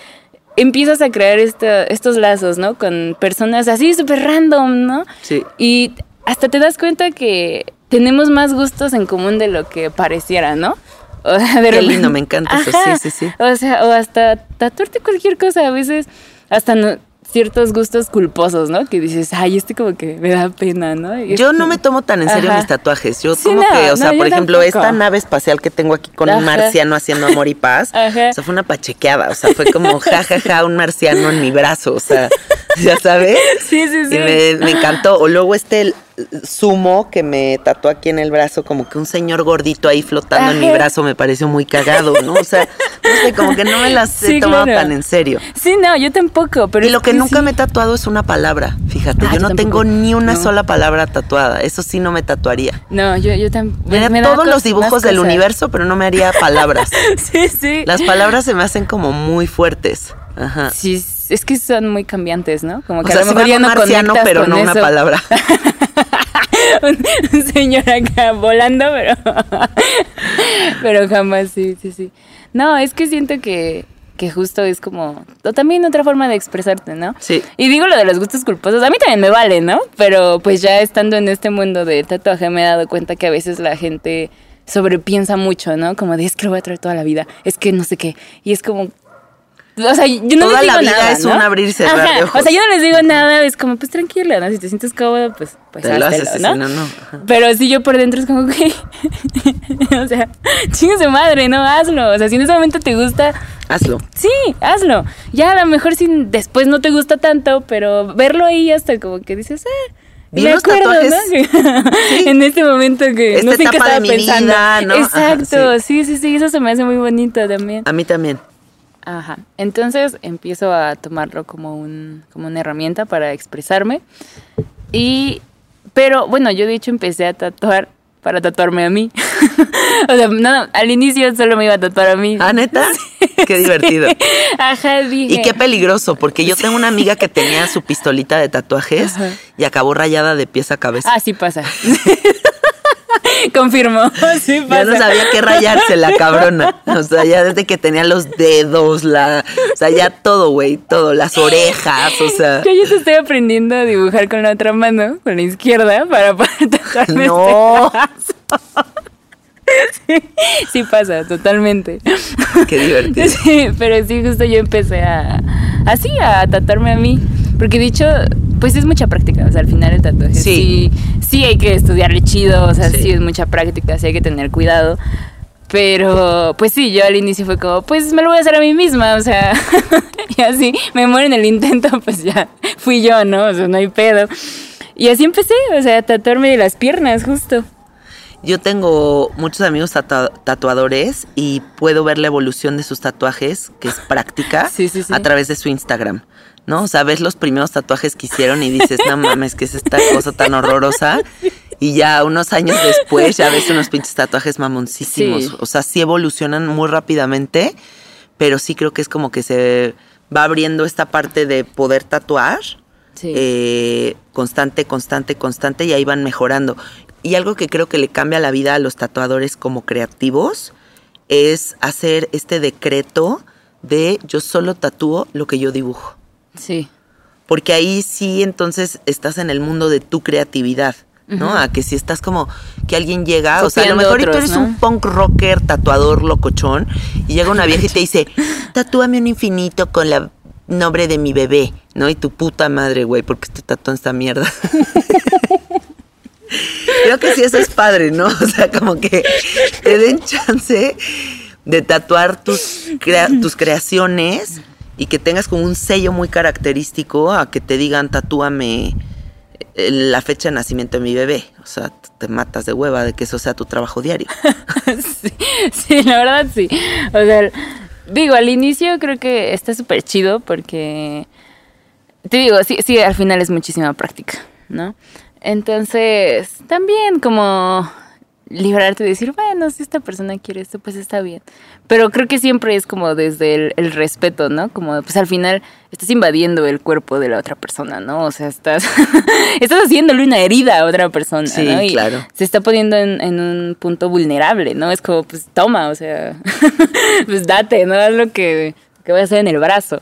empiezas a crear esta- estos lazos, ¿no? Con personas así súper random, ¿no? Sí. Y hasta te das cuenta que tenemos más gustos en común de lo que pareciera, ¿no? O sea, de Qué repente- lindo, me encanta eso, Ajá. sí, sí, sí. O sea, o hasta tatuarte cualquier cosa, a veces hasta no- ciertos gustos culposos, ¿no? Que dices, ay, este como que me da pena, ¿no? Y Yo no me tomo tan en serio Ajá. mis tatuajes. Yo Sí, como no, que, o sea, no, por ejemplo, tampoco. esta nave espacial que tengo aquí con un marciano haciendo amor y paz, Ajá. o sea, fue una pachequeada, o sea, fue como ja, ja, ja, un marciano en mi brazo, o sea, ya sabes. Sí, sí, sí. Y me, me encantó. O luego este el sumo que me tatuó aquí en el brazo, como que un señor gordito ahí flotando en mi brazo me pareció muy cagado, ¿no? O sea, no sé, como que no me las he Sí, tomado claro. tan en serio. Sí, no, yo tampoco, pero Y lo que nunca sí. me he tatuado es una palabra, fíjate, Ah, yo yo no tengo ni una No. sola palabra tatuada, eso sí no me tatuaría. No, yo, yo tampoco. Me haría todos los dibujos del universo, pero no me haría palabras. Sí, sí. Las palabras se me hacen como muy fuertes. Ajá. Sí, es que son muy cambiantes, ¿no? Como O que sea, a lo sí mejor me ya no marciano, pero con no una palabra. un, un señor acá volando, pero pero jamás, sí, sí, sí. No, es que siento que, que justo es como o también otra forma de expresarte, ¿no? Sí. Y digo lo de los gustos culposos, a mí también me vale, ¿no? Pero pues ya estando en este mundo de tatuaje me he dado cuenta que a veces la gente sobrepiensa mucho, ¿no? Como de es que lo voy a traer toda la vida, es que no sé qué. Y es como o sea, yo no Toda les la digo vida nada, es ¿no? un abrir y cerrar Ajá, de ojos. O sea, yo no les digo nada, es como, pues tranquila, ¿no? Si te sientes cómodo, pues, pues Te lo haces, ¿no? si no, no. Pero si yo por dentro es como que, o sea, chingue su madre, no, hazlo. O sea, si en ese momento te gusta, Hazlo. sí, hazlo. Ya a lo mejor si después no te gusta tanto, pero verlo ahí hasta como que dices, eh. Vi me acuerdo, tatuajes. ¿no? en este momento que Esta no sé en qué etapa de estaba mi pensando. vida, ¿no? Ajá, Exacto, sí, sí, sí, eso se me hace muy bonito también. A mí también. Ajá. Entonces empiezo a tomarlo como un como una herramienta para expresarme. Y pero bueno, yo de hecho empecé a tatuar para tatuarme a mí. o sea, no, al inicio solo me iba a tatuar a mí. ¿Ah, neta? Qué divertido. Ajá, dije. Y qué peligroso, porque yo tengo una amiga que tenía su pistolita de tatuajes Ajá. y acabó rayada de pies a cabeza. Ah, sí pasa. Confirmo, sí pasa. Ya no sabía qué rayarse la cabrona. O sea, ya desde que tenía los dedos, la, o sea, ya todo, güey, todo, las orejas, o sea. Yo ya te estoy aprendiendo a dibujar con la otra mano, con la izquierda, para poder tatuarme No. este. Sí, sí pasa, totalmente. Qué divertido. Sí, pero sí, justo yo empecé a, así, a tatuarme a mí. Porque dicho, pues es mucha práctica, o sea, al final el tatuaje. Sí. Sí, sí hay que estudiarle chido, o sea, Sí. sí. es mucha práctica, sí hay que tener cuidado. Pero, pues sí, yo al inicio fue como, pues me lo voy a hacer a mí misma, o sea, y así, me muero en el intento, pues ya fui yo, ¿no? O sea, no hay pedo. Y así empecé, o sea, a tatuarme de las piernas, justo. Yo tengo muchos amigos tatua- tatuadores y puedo ver la evolución de sus tatuajes, que es práctica, Sí, sí, sí. a través de su Instagram. ¿No? O sea, ves los primeros tatuajes que hicieron y dices, no mames, que es esta cosa tan horrorosa. Y ya unos años después ya ves unos pinches tatuajes mamoncísimos. Sí. O sea, sí evolucionan muy rápidamente, pero sí creo que es como que se va abriendo esta parte de poder tatuar Sí. eh, constante, constante, constante y ahí van mejorando. Y algo que creo que le cambia la vida a los tatuadores como creativos es hacer este decreto de yo solo tatúo lo que yo dibujo. Sí. Porque ahí sí entonces estás en el mundo de tu creatividad. ¿no? A que si estás como que alguien llega, o sea, a lo mejor y tú otros, eres ¿no? un punk rocker, tatuador, locochón, y llega una vieja y te dice, tatúame un infinito con la nombre de mi bebé, ¿no? Y tu puta madre, güey, porque estoy tatuando esta mierda. Creo que sí, eso es padre, ¿no? O sea, como que te den chance de tatuar tus, crea- tus creaciones y que tengas como un sello muy característico a que te digan tatúame eh, la fecha de nacimiento de mi bebé. O sea, te matas de hueva de que eso sea tu trabajo diario. sí, sí, la verdad sí. O sea, digo, al inicio creo que está súper chido porque, te digo, sí, sí, al final es muchísima práctica, ¿no? Entonces, también como librarte de decir, bueno, si esta persona quiere esto, pues está bien. Pero creo que siempre es como desde el, el, respeto, ¿no? Como pues al final estás invadiendo el cuerpo de la otra persona, ¿no? O sea, estás, estás haciéndole una herida a otra persona, Sí, ¿no? Y claro. se está poniendo en, en un punto vulnerable, ¿no? Es como, pues toma, o sea, pues date, ¿no? Haz lo que, que voy a hacer en el brazo.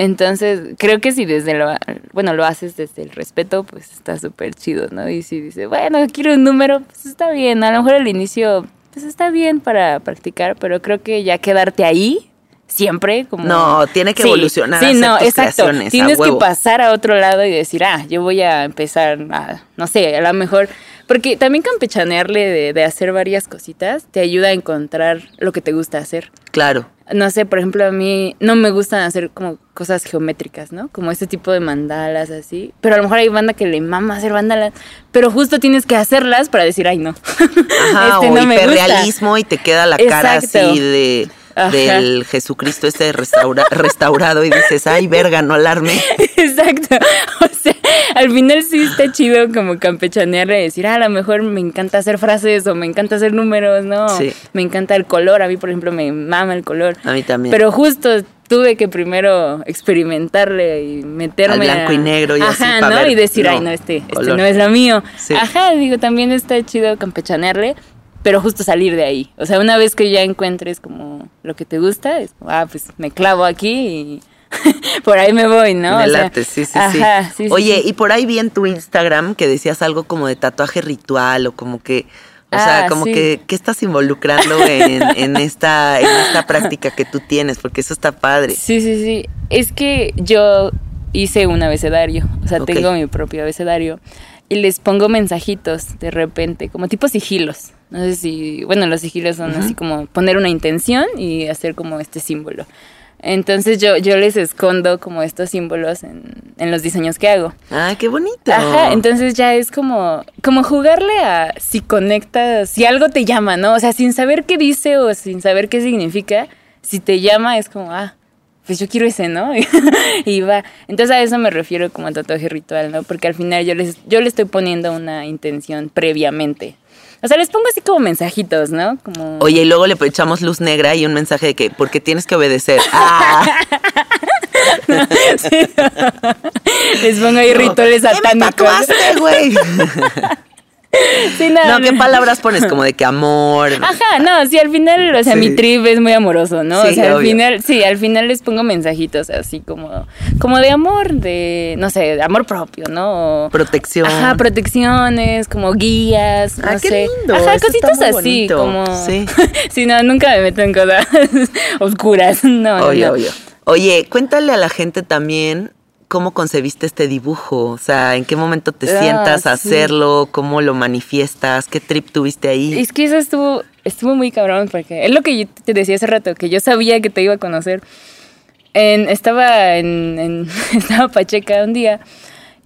Entonces, creo que si desde lo, bueno, lo haces desde el respeto, pues está súper chido, ¿no? Y si dices, bueno, quiero un número, pues está bien. A lo mejor al inicio, pues está bien para practicar, pero creo que ya quedarte ahí siempre como No, tiene que Sí, evolucionar. Sí, no, exacto. Tienes que pasar a otro lado y decir, ah, yo voy a empezar a, no sé, a lo mejor, porque también campechanearle de, de hacer varias cositas te ayuda a encontrar lo que te gusta hacer. Claro. No sé, por ejemplo, a mí no me gustan hacer como cosas geométricas, ¿no? Como este tipo de mandalas así. Pero a lo mejor hay banda que le mama hacer mandalas, pero justo tienes que hacerlas para decir, ay, no. Ajá, Este o no hiperrealismo y te queda la cara así de Ajá. del Jesucristo este restaura- restaurado y dices, ay, verga, no alarme. Exacto. O sea, al final sí está chido como campechanearle y decir, ah, a lo mejor me encanta hacer frases o me encanta hacer números, ¿no? Sí. Me encanta el color. A mí, por ejemplo, me mama el color. A mí también. Pero justo tuve que primero experimentarle y meterme Al blanco a- y negro y así, Ajá, pa' ¿no? ver, y decir, no, ay, no, este, este no es lo mío. Sí. Ajá, digo, también está chido campechanearle, pero justo salir de ahí. O sea, una vez que ya encuentres como lo que te gusta, es como, ah, pues me clavo aquí y por ahí me voy, ¿no? Me O sea, late, sí, sí, ajá, sí. Oye, y por ahí vi en tu Instagram que decías algo como de tatuaje ritual o como que, o Ah, sea, como sí. que, ¿qué estás involucrando en, en esta, en esta práctica que tú tienes? Porque eso está padre. Sí, sí, sí. Es que yo hice un abecedario, o sea, tengo mi propio abecedario y les pongo mensajitos de repente, como tipo sigilos. No sé si, bueno, los sigilos son así como poner una intención y hacer como este símbolo. Entonces yo, yo les escondo como estos símbolos en, en los diseños que hago. Ah, qué bonito. Ajá, entonces ya es como, como jugarle a si conectas, si algo te llama, ¿no? O sea, sin saber qué dice o sin saber qué significa, si te llama es como, ah, pues yo quiero ese, ¿no? y va. Entonces a eso me refiero como a tatuaje ritual, ¿no? Porque al final yo les, yo le estoy poniendo una intención previamente. O sea, les pongo así como mensajitos, ¿no? Como... Oye, y luego le echamos luz negra y un mensaje de que, porque tienes que obedecer. Ah, Sí. les pongo ahí rituales ¿Qué me satánicos. tatuaste, güey? Sí, no, No, ¿qué palabras pones? Como de que amor. Ajá, no, sí, al final, o sea, Sí. mi trip es muy amoroso, ¿no? Sí, o sea, al final, sí, al final les pongo mensajitos así como, como de amor, de, no sé, de amor propio, ¿no? O- Protección. Ajá, protecciones, como guías, no Ah, qué sé. lindo, Ajá, cositas así, bonito. como. Sí. sí, no, nunca me meto en cosas oscuras. No, no, Obvio, no. obvio. Oye, cuéntale a la gente también cómo concebiste este dibujo. O sea, en qué momento te Ah, sientas a sí. hacerlo, cómo lo manifiestas, qué trip tuviste ahí. Es que eso estuvo, estuvo muy cabrón, porque es lo que yo te decía hace rato, que yo sabía que te iba a conocer. En- estaba en, en- estaba pacheca un día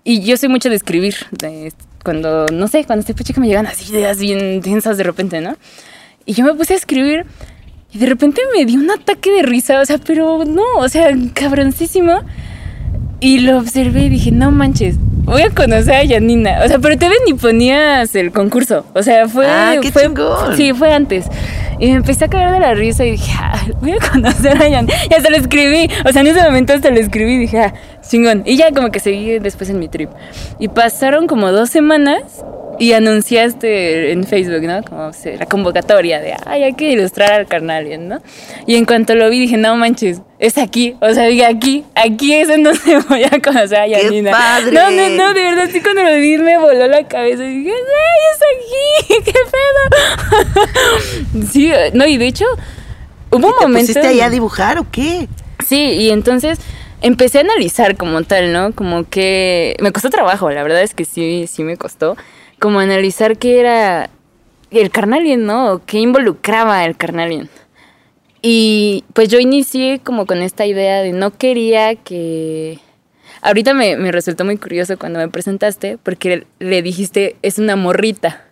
y yo soy mucho de escribir. de- cuando, no sé, cuando estoy pacheca me llegan así ideas bien densas de repente, ¿no? Y yo me puse a escribir y de repente me dio un ataque de risa, o sea, pero no, o sea, cabroncísimo. Y lo observé y dije, no manches, voy a conocer a Yanina. O sea, pero te ves ni ponías el concurso. O sea, fue. Ah, qué fue chingón. Sí, fue antes. Y me empecé a caer de la risa y dije, ah, voy a conocer a Yanina. Y hasta lo escribí. O sea, en ese momento hasta lo escribí y dije, ah, chingón. Y ya como que seguí después en mi trip. Y pasaron como dos semanas y anunciaste en Facebook, ¿no? Como o sea, la convocatoria de, ay, hay que ilustrar al carnal, ¿no? Y en cuanto lo vi dije, no manches, es aquí. O sea, dije, aquí, aquí es en donde voy a conocer a Yanina. padre! No, no, no, de verdad, sí cuando lo vi me voló la cabeza y dije, ¡ay, es aquí! ¡Qué pedo! sí, no, y de hecho, hubo un ¿Te momento... pusiste ahí a dibujar o qué? Sí, y entonces empecé a analizar como tal, ¿no? Como que me costó trabajo, la verdad es que sí, sí me costó. Como analizar qué era el carnalien, ¿no? Qué involucraba el carnalien. Y pues yo inicié como con esta idea de no quería que... ahorita me, me resultó muy curioso cuando me presentaste porque le dijiste, es una morrita.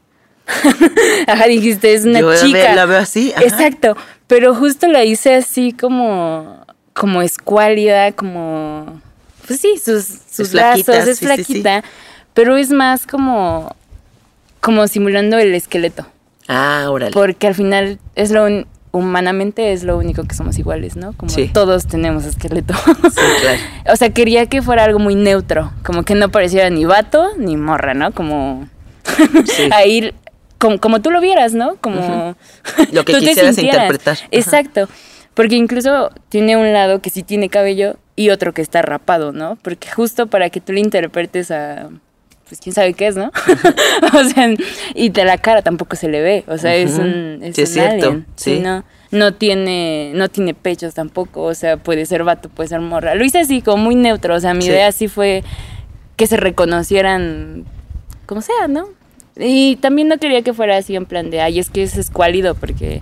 Ajá, dijiste, es una Yo chica. la veo así, ajá. Exacto, pero justo la hice así como, como escuálida, como, pues sí, sus, sus Es flaquita, brazos, es sí, sí, sí. flaquita, pero es más como, como simulando el esqueleto, Ah, órale. porque al final es lo un- humanamente es lo único que somos iguales, ¿no? Como Sí. todos tenemos esqueleto. Sí, claro. O sea, quería que fuera algo muy neutro, como que no pareciera ni vato ni morra, ¿no? Como Sí. ahí, como, como tú lo vieras, ¿no? Como Lo que tú quisieras interpretar. Ajá. Porque incluso tiene un lado que sí tiene cabello y otro que está rapado, ¿no? Porque justo para que tú le interpretes a... Pues quién sabe qué es, ¿no? o sea, y de la cara tampoco se le ve, o sea, es un, es Sí, es un cierto, alien, sí. no, no tiene, no tiene pechos tampoco, o sea, puede ser vato, puede ser morra. Lo hice así, como muy neutro, o sea, mi Sí. idea sí fue que se reconocieran como sea, ¿no? Y también no quería que fuera así en plan de, ay, es que es escuálido porque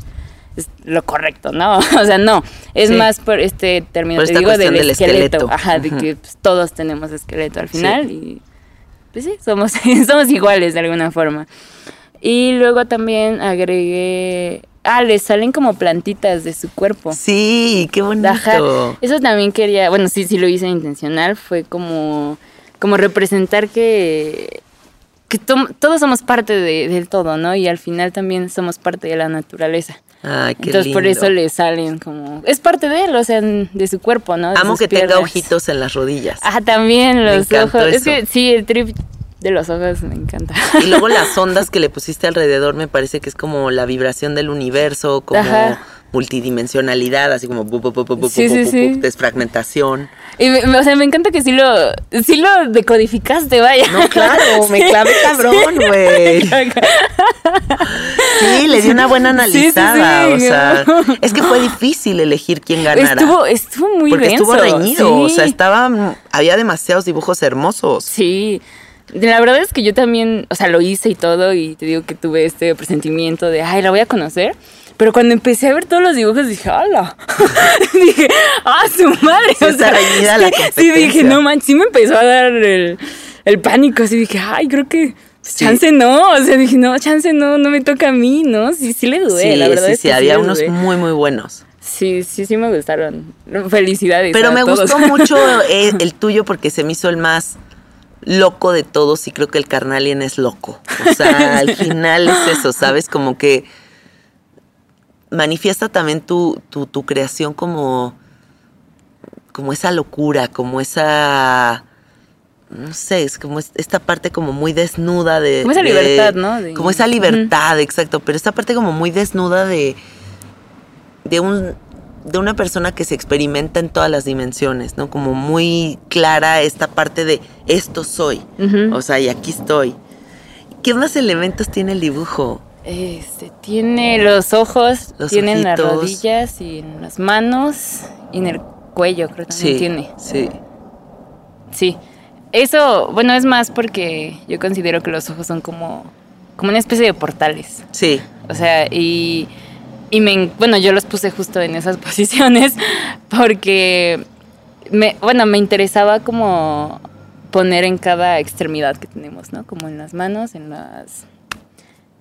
es lo correcto, ¿no? O sea, no, es Sí. más por este término, Por te digo, del, esqueleto, esqueleto. ajá, de que pues, todos tenemos esqueleto al Sí. final y pues sí, somos, somos iguales de alguna forma. Y luego también agregué, ah, le salen como plantitas de su cuerpo. Sí, qué bonito. Ajá. Eso también quería, bueno, sí, sí lo hice intencional, fue como, como representar que, que to- todos somos parte de- del todo, ¿no? Y al final también somos parte de la naturaleza. Ay, qué Entonces por eso le salen como, es parte de él, o sea, de su cuerpo, ¿no? De Amo que tenga ojitos en las rodillas. Ajá, también los ojos. Es que sí, el trip de los ojos me encanta. Y luego las ondas que le pusiste alrededor me parece que es como la vibración del universo, como Ajá. Multidimensionalidad, así como bu- bu- bu- bu- bu- Sí, bu- sí, bu- sí. bu- desfragmentación. Y me- o sea, me encanta que sí lo, sí lo decodificaste, vaya. No, claro, me clavé cabrón, güey. Sí, le di una buena analizada, o sea, es que fue difícil elegir quién ganara. Estuvo, estuvo muy porque denso. estuvo reñido, o sea, estaba, había demasiados dibujos hermosos. Sí. La verdad es que yo también, o sea, lo hice y todo, y te digo que tuve este presentimiento de, ay, la voy a conocer. Pero cuando empecé a ver todos los dibujos dije, ¡hala! dije, ¡ah, su madre! Sí está reñida la sí, sí, competencia. dije, no manches, sí me empezó a dar el, el pánico. Así dije, ay, creo que pues, Sí. chance no. O sea, dije, no, chance no, no me toca a mí, ¿no? Sí, sí le dudé, sí, la verdad sí, es sí, que había le unos dudé. muy, muy buenos. Sí, sí, sí me gustaron. Felicidades. Pero a me todos. gustó mucho eh, el tuyo porque se me hizo el más loco de todos y creo que el Carnalien es loco. O sea, al final es eso, ¿sabes? Como que manifiesta también tu, tu, tu creación como, como esa locura, como esa... No sé, es como es- esta parte como muy desnuda de... Como esa de- libertad, ¿no? De- como esa libertad, exacto, pero esta parte como muy desnuda de... De un de una persona que se experimenta en todas las dimensiones, ¿no? Como muy clara esta parte de esto soy. O sea, y aquí estoy. ¿Qué más elementos tiene el dibujo? Este, tiene los ojos, Los tiene en las rodillas y en las manos y en el cuello, creo que también Sí, tiene. sí. Sí. Eso, bueno, es más porque yo considero que los ojos son como, como una especie de portales. Sí, O sea, y, y me, en- bueno, yo los puse justo en esas posiciones porque, me, bueno, me interesaba como poner en cada extremidad que tenemos, ¿no? Como en las manos, en las,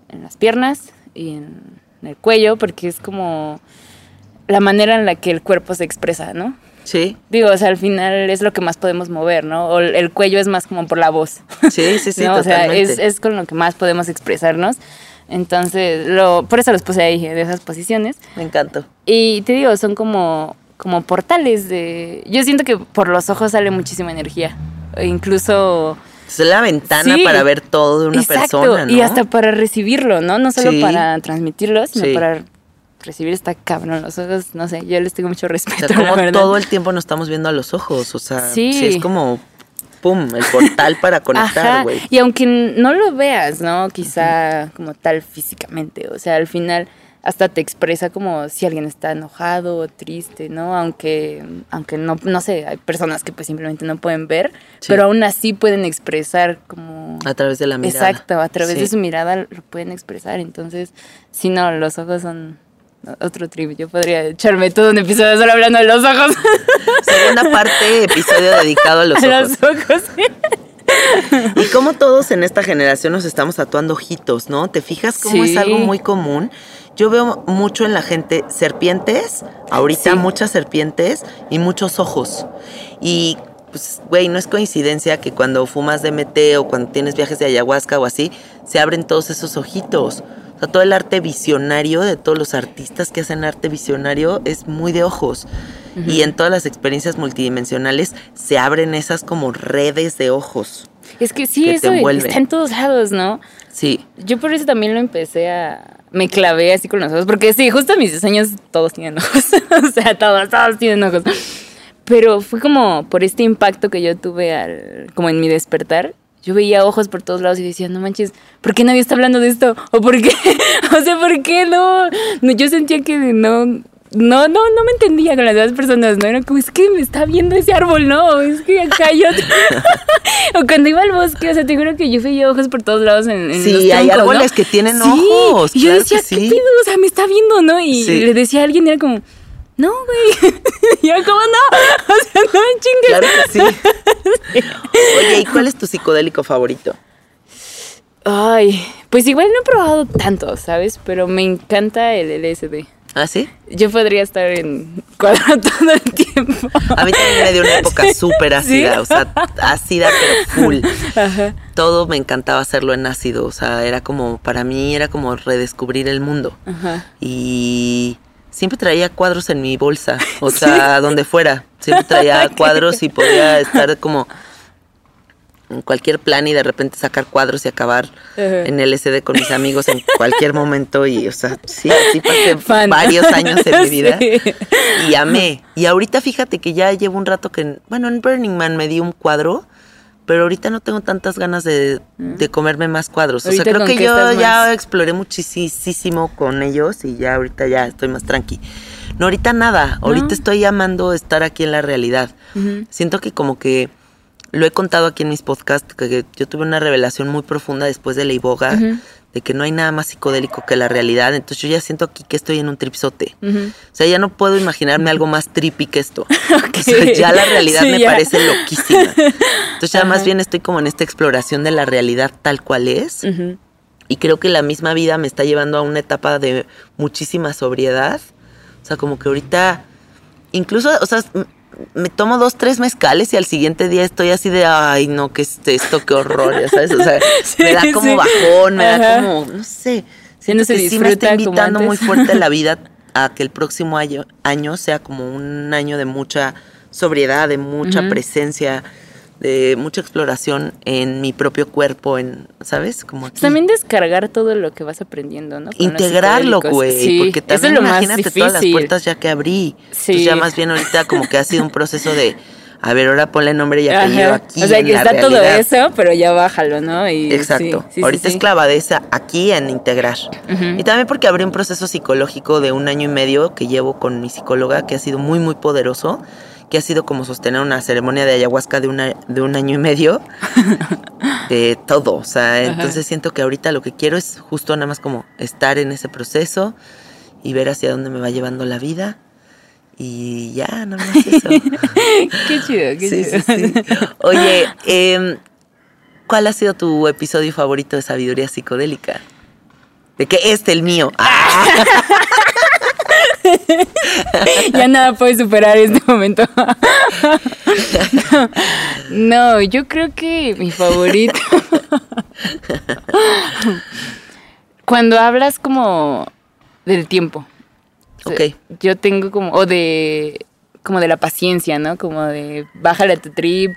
en las piernas y en el cuello, porque es como la manera en la que el cuerpo se expresa, ¿no? sí, Digo, o sea, al final es lo que más podemos mover, ¿no? O el- el cuello es más como por la voz. sí, sí, sí, ¿no? O sea, totalmente. es, es con lo que más podemos expresarnos. Entonces, lo, por eso los puse ahí, de esas posiciones. Me encantó. Y te digo, son como, como portales de... Yo siento que por los ojos sale muchísima energía. E incluso... Es la ventana Sí. para ver todo de una Exacto, persona, ¿no? y hasta para recibirlo, ¿no? No solo Sí. para transmitirlo, sino Sí. para recibir esta cabrón. Los ojos, no sé, yo les tengo mucho O respeto, sea, la como todo el tiempo nos estamos viendo a los ojos. O sea, Sí. sí, es como, pum, el portal para conectar, güey. Y aunque no lo veas, ¿no? Quizá como tal físicamente, o sea, al final hasta te expresa como si alguien está enojado o triste, ¿no? Aunque, aunque no, no sé, hay personas que pues simplemente no pueden ver, Sí. pero aún así pueden expresar como... A través de la mirada. Exacto, a través de su mirada lo pueden expresar, entonces, si no, los ojos son otro trip. Yo podría echarme todo un episodio solo hablando de los ojos. Segunda parte, episodio dedicado a los A ojos. los ojos, sí. Y como todos en esta generación nos estamos tatuando ojitos, ¿no? ¿Te fijas cómo Sí. es algo muy común? Yo veo mucho en la gente serpientes, ahorita Sí. muchas serpientes y muchos ojos. Y pues, güey, no es coincidencia que cuando fumas DMT o cuando tienes viajes de ayahuasca o así, se abren todos esos ojitos. O sea, todo el arte visionario de todos los artistas que hacen arte visionario es muy de ojos. Y en todas las experiencias multidimensionales se abren esas como redes de ojos. Es que sí, Que eso está en todos lados, ¿no? Sí, Yo por eso también lo empecé a... Me clavé así con los ojos, porque sí, justo mis diseños todos tienen ojos. o sea, todos, todos tienen ojos. Pero fue como por este impacto que yo tuve al, como en mi despertar. Yo veía ojos por todos lados y decía, no manches, ¿por qué nadie está hablando de esto? ¿O por qué? o sea, ¿por qué no? Yo sentía que no, no, no, no me entendía con las demás personas, ¿no? Era como, es que me está viendo ese árbol, ¿no? Es que acá hay otro. o cuando iba al bosque, o sea, te juro que yo veía ojos por todos lados en, en Sí, los hay árboles que tienen Sí, ojos, Y yo claro decía, que ¿qué sí. pedo? O sea, me está viendo, ¿no? Y Sí. le decía a alguien, era como, no, güey. y yo, ¿cómo no? O sea, no me chingues. Claro que sí. Oye, ¿y cuál es tu psicodélico favorito? Ay, pues igual no he probado tanto, ¿sabes? Pero me encanta el LSD. ¿Ah, sí? Yo podría estar en cuadro todo el tiempo. A mí también me dio una época súper ácida, ¿Sí? o sea, ácida pero full. Ajá. Todo me encantaba hacerlo en ácido, o sea, era como, para mí era como redescubrir el mundo. Ajá. Y siempre traía cuadros en mi bolsa, o sea, donde fuera. Siempre traía cuadros y podía estar como cualquier plan y de repente sacar cuadros y acabar en LSD con mis amigos en cualquier momento y, o sea, sí, así pasé Fan. varios años en mi vida Sí. y amé. Y ahorita fíjate que ya llevo un rato que, bueno, en Burning Man me di un cuadro, pero ahorita no tengo tantas ganas de, de comerme más cuadros. O sea, Mm. Creo que yo ya exploré muchísimo con ellos y ya ahorita ya estoy más tranqui. No, ahorita nada. Ahorita No. estoy amando estar aquí en la realidad. Siento que como que lo he contado aquí en mis podcasts, que, que yo tuve una revelación muy profunda después de la iboga, de que no hay nada más psicodélico que la realidad. Entonces yo ya siento aquí que estoy en un tripsote. O sea, ya no puedo imaginarme algo más trippy que esto. Ok. O sea, ya la realidad Sí, me ya. parece loquísima. Entonces ya más bien estoy como en esta exploración de la realidad tal cual es. Y creo que la misma vida me está llevando a una etapa de muchísima sobriedad. O sea, como que ahorita, incluso, o sea, me tomo dos, tres mezcales y al siguiente día estoy así de, ay, no, ¿qué es esto? Qué horror, ya sabes. O sea, Sí, me da como sí. bajón, me da como, no sé. No Siento se que sí me está invitando muy fuerte la vida a que el próximo año, año sea como un año de mucha sobriedad, de mucha presencia, de mucha exploración en mi propio cuerpo, en, ¿sabes? Como aquí. Pues también descargar todo lo que vas aprendiendo, ¿no? Con integrarlo, güey, Sí, porque eso también es lo más imagínate todas las puertas ya que abrí. Sí. Entonces ya más bien ahorita como que ha sido un proceso de, a ver, ahora ponle nombre y apellido aquí. O sea que está todo eso, pero ya bájalo, ¿no? Y, Exacto. sí, sí, ahorita sí, es clavadeza aquí en integrar. Y también porque abrí un proceso psicológico de un año y medio que llevo con mi psicóloga, que ha sido muy, muy poderoso, que ha sido como sostener una ceremonia de ayahuasca de, una, de un año y medio, de todo. O sea, entonces siento que ahorita lo que quiero es justo nada más como estar en ese proceso y ver hacia dónde me va llevando la vida. Y ya, nada más eso. Qué chido, qué Sí, chido. sí, sí. Oye, em, ¿cuál ha sido tu episodio favorito de sabiduría psicodélica? De que este, el mío. Ah, ya nada puede superar este momento. no, yo creo que mi favorito. Cuando hablas como del tiempo. O sea, Ok. Yo tengo como, o de, como de la paciencia, ¿no? Como de, bájale a tu trip,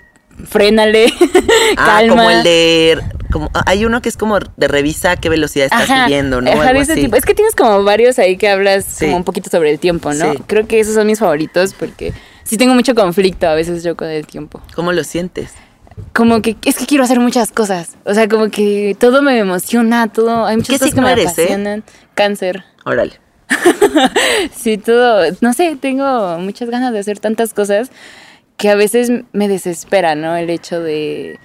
frénale, ah, calma. como el de. Como, hay uno que es como de revisa qué velocidad estás Ajá, viviendo, ¿no? ajá, Algo así. tipo. Es que tienes como varios ahí que hablas Sí. como un poquito sobre el tiempo, ¿no? Sí. Creo que esos son mis favoritos porque sí tengo mucho conflicto a veces yo con el tiempo. ¿Cómo lo sientes? Como que es que quiero hacer muchas cosas. O sea, como que todo me emociona, todo. Hay muchas ¿Qué cosas que me eres, eh? apasionan. Cáncer. Órale. Sí, todo. No sé, tengo muchas ganas de hacer tantas cosas que a veces me desespera, ¿no? El hecho de.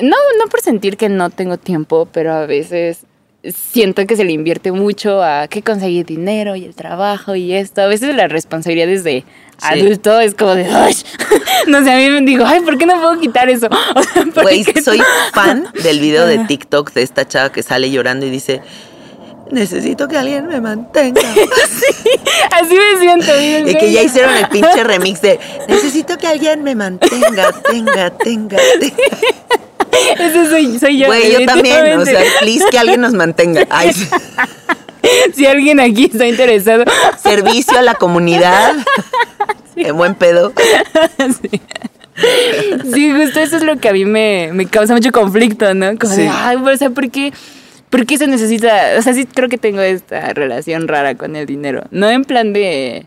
No, no por sentir que no tengo tiempo, pero a veces siento que se le invierte mucho a que conseguir dinero y el trabajo y esto. A veces la responsabilidad desde adulto es como de, "Ay". no sé, a mí me digo, ay, ¿por qué no puedo quitar eso? O sea, ¿por Güey, qué soy fan del video de. TikTok de esta chava que sale llorando y dice, necesito que alguien me mantenga. Así me siento. digo, Y que ya hicieron el pinche remix de, necesito que alguien me mantenga, tenga, tenga. tenga". Ese soy, soy yo. Güey, yo también, o sea, please que alguien nos mantenga. Ay, sí. si alguien aquí está interesado. servicio a la comunidad. En buen pedo. sí. Sí, justo eso es lo que a mí me, me causa mucho conflicto, ¿no? Como Sí. de, ay, o sea, ¿por qué, ¿por qué se necesita? O sea, sí creo que tengo esta relación rara con el dinero. No en plan de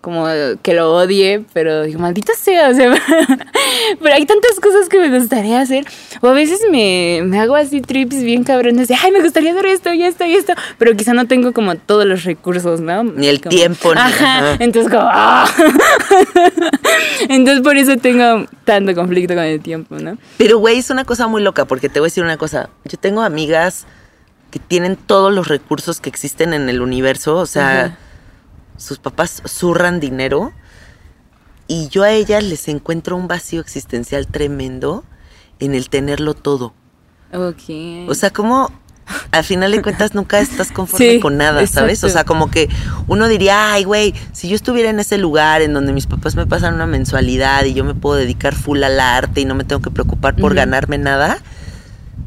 como que lo odie, pero digo, maldita sea, o sea, pero hay tantas cosas que me gustaría hacer. O a veces me, me hago así trips bien cabrones de, ay, me gustaría hacer esto y esto y esto, pero quizá no tengo como todos los recursos, ¿no? Ni el Como- tiempo, ni- Ajá, ajá. entonces como, ¡ah! Entonces por eso tengo tanto conflicto con el tiempo, ¿no? Pero, güey, es una cosa muy loca, porque te voy a decir una cosa. Yo tengo amigas que tienen todos los recursos que existen en el universo, o sea, sus papás zurran dinero, y yo a ellas les encuentro un vacío existencial tremendo en el tenerlo todo. Ok. O sea, como al final de cuentas nunca estás conforme Sí, con nada, ¿sabes? O sea, como que uno diría, ay, güey, si yo estuviera en ese lugar en donde mis papás me pasan una mensualidad y yo me puedo dedicar full al arte y no me tengo que preocupar por ganarme nada,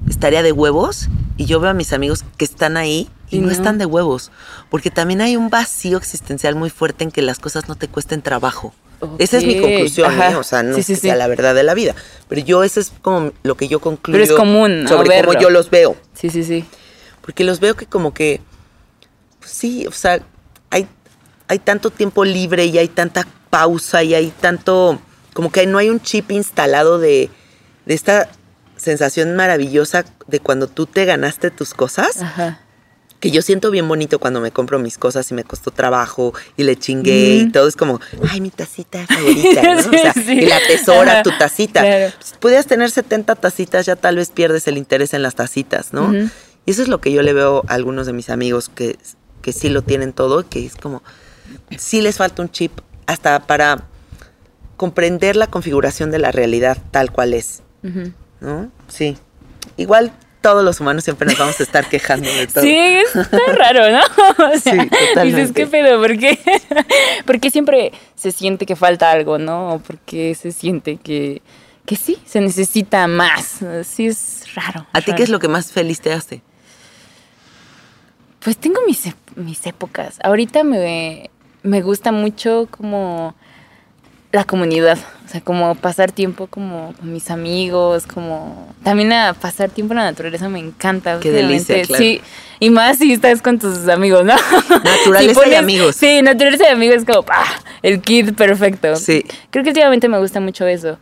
estaría de huevos. Y yo veo a mis amigos que están ahí y, Y no, no. están de huevos. Porque también hay un vacío existencial muy fuerte en que las cosas no te cuesten trabajo. Esa es mi conclusión. ¿eh? O sea, no Sí, es sí, sea la verdad de la vida. Pero yo, eso es como lo que yo concluyo. Pero es común, ¿no? Sobre cómo yo los veo. Sí, sí, sí. Porque los veo que como que, pues sí, o sea, hay, hay tanto tiempo libre y hay tanta pausa y hay tanto, como que no hay un chip instalado de, de esta sensación maravillosa de cuando tú te ganaste tus cosas, Ajá. que yo siento bien bonito cuando me compro mis cosas y me costó trabajo y le chingué y todo es como, ay, mi tacita favorita, ¿no? Sí, o sea, sí. y la tesora Ajá, tu tacita. claro. Pudieras tener 70 tacitas, ya tal vez pierdes el interés en las tacitas, ¿no? Y eso es lo que yo le veo a algunos de mis amigos que, que sí lo tienen todo, que es como, sí les falta un chip hasta para comprender la configuración de la realidad tal cual es, Ujú. ¿No? Sí. Igual todos los humanos siempre nos vamos a estar quejando de todo. Sí, está raro, ¿no? O sea, Sí, totalmente. Dices, ¿qué pedo? ¿Por qué? Porque siempre se siente que falta algo, ¿no? Porque se siente que, que sí, se necesita más. Sí, es raro. ¿A ti qué es lo que más feliz te hace? Pues tengo mis, mis épocas. Ahorita me, me gusta mucho como la comunidad. O sea, como pasar tiempo como con mis amigos, como... También a pasar tiempo en la naturaleza me encanta. Qué delicia, claro. Sí, y más si estás con tus amigos, ¿no? Naturaleza Si y amigos. Sí, naturaleza y amigos es como ¡pah! el kit perfecto. Sí. Creo que últimamente me gusta mucho eso.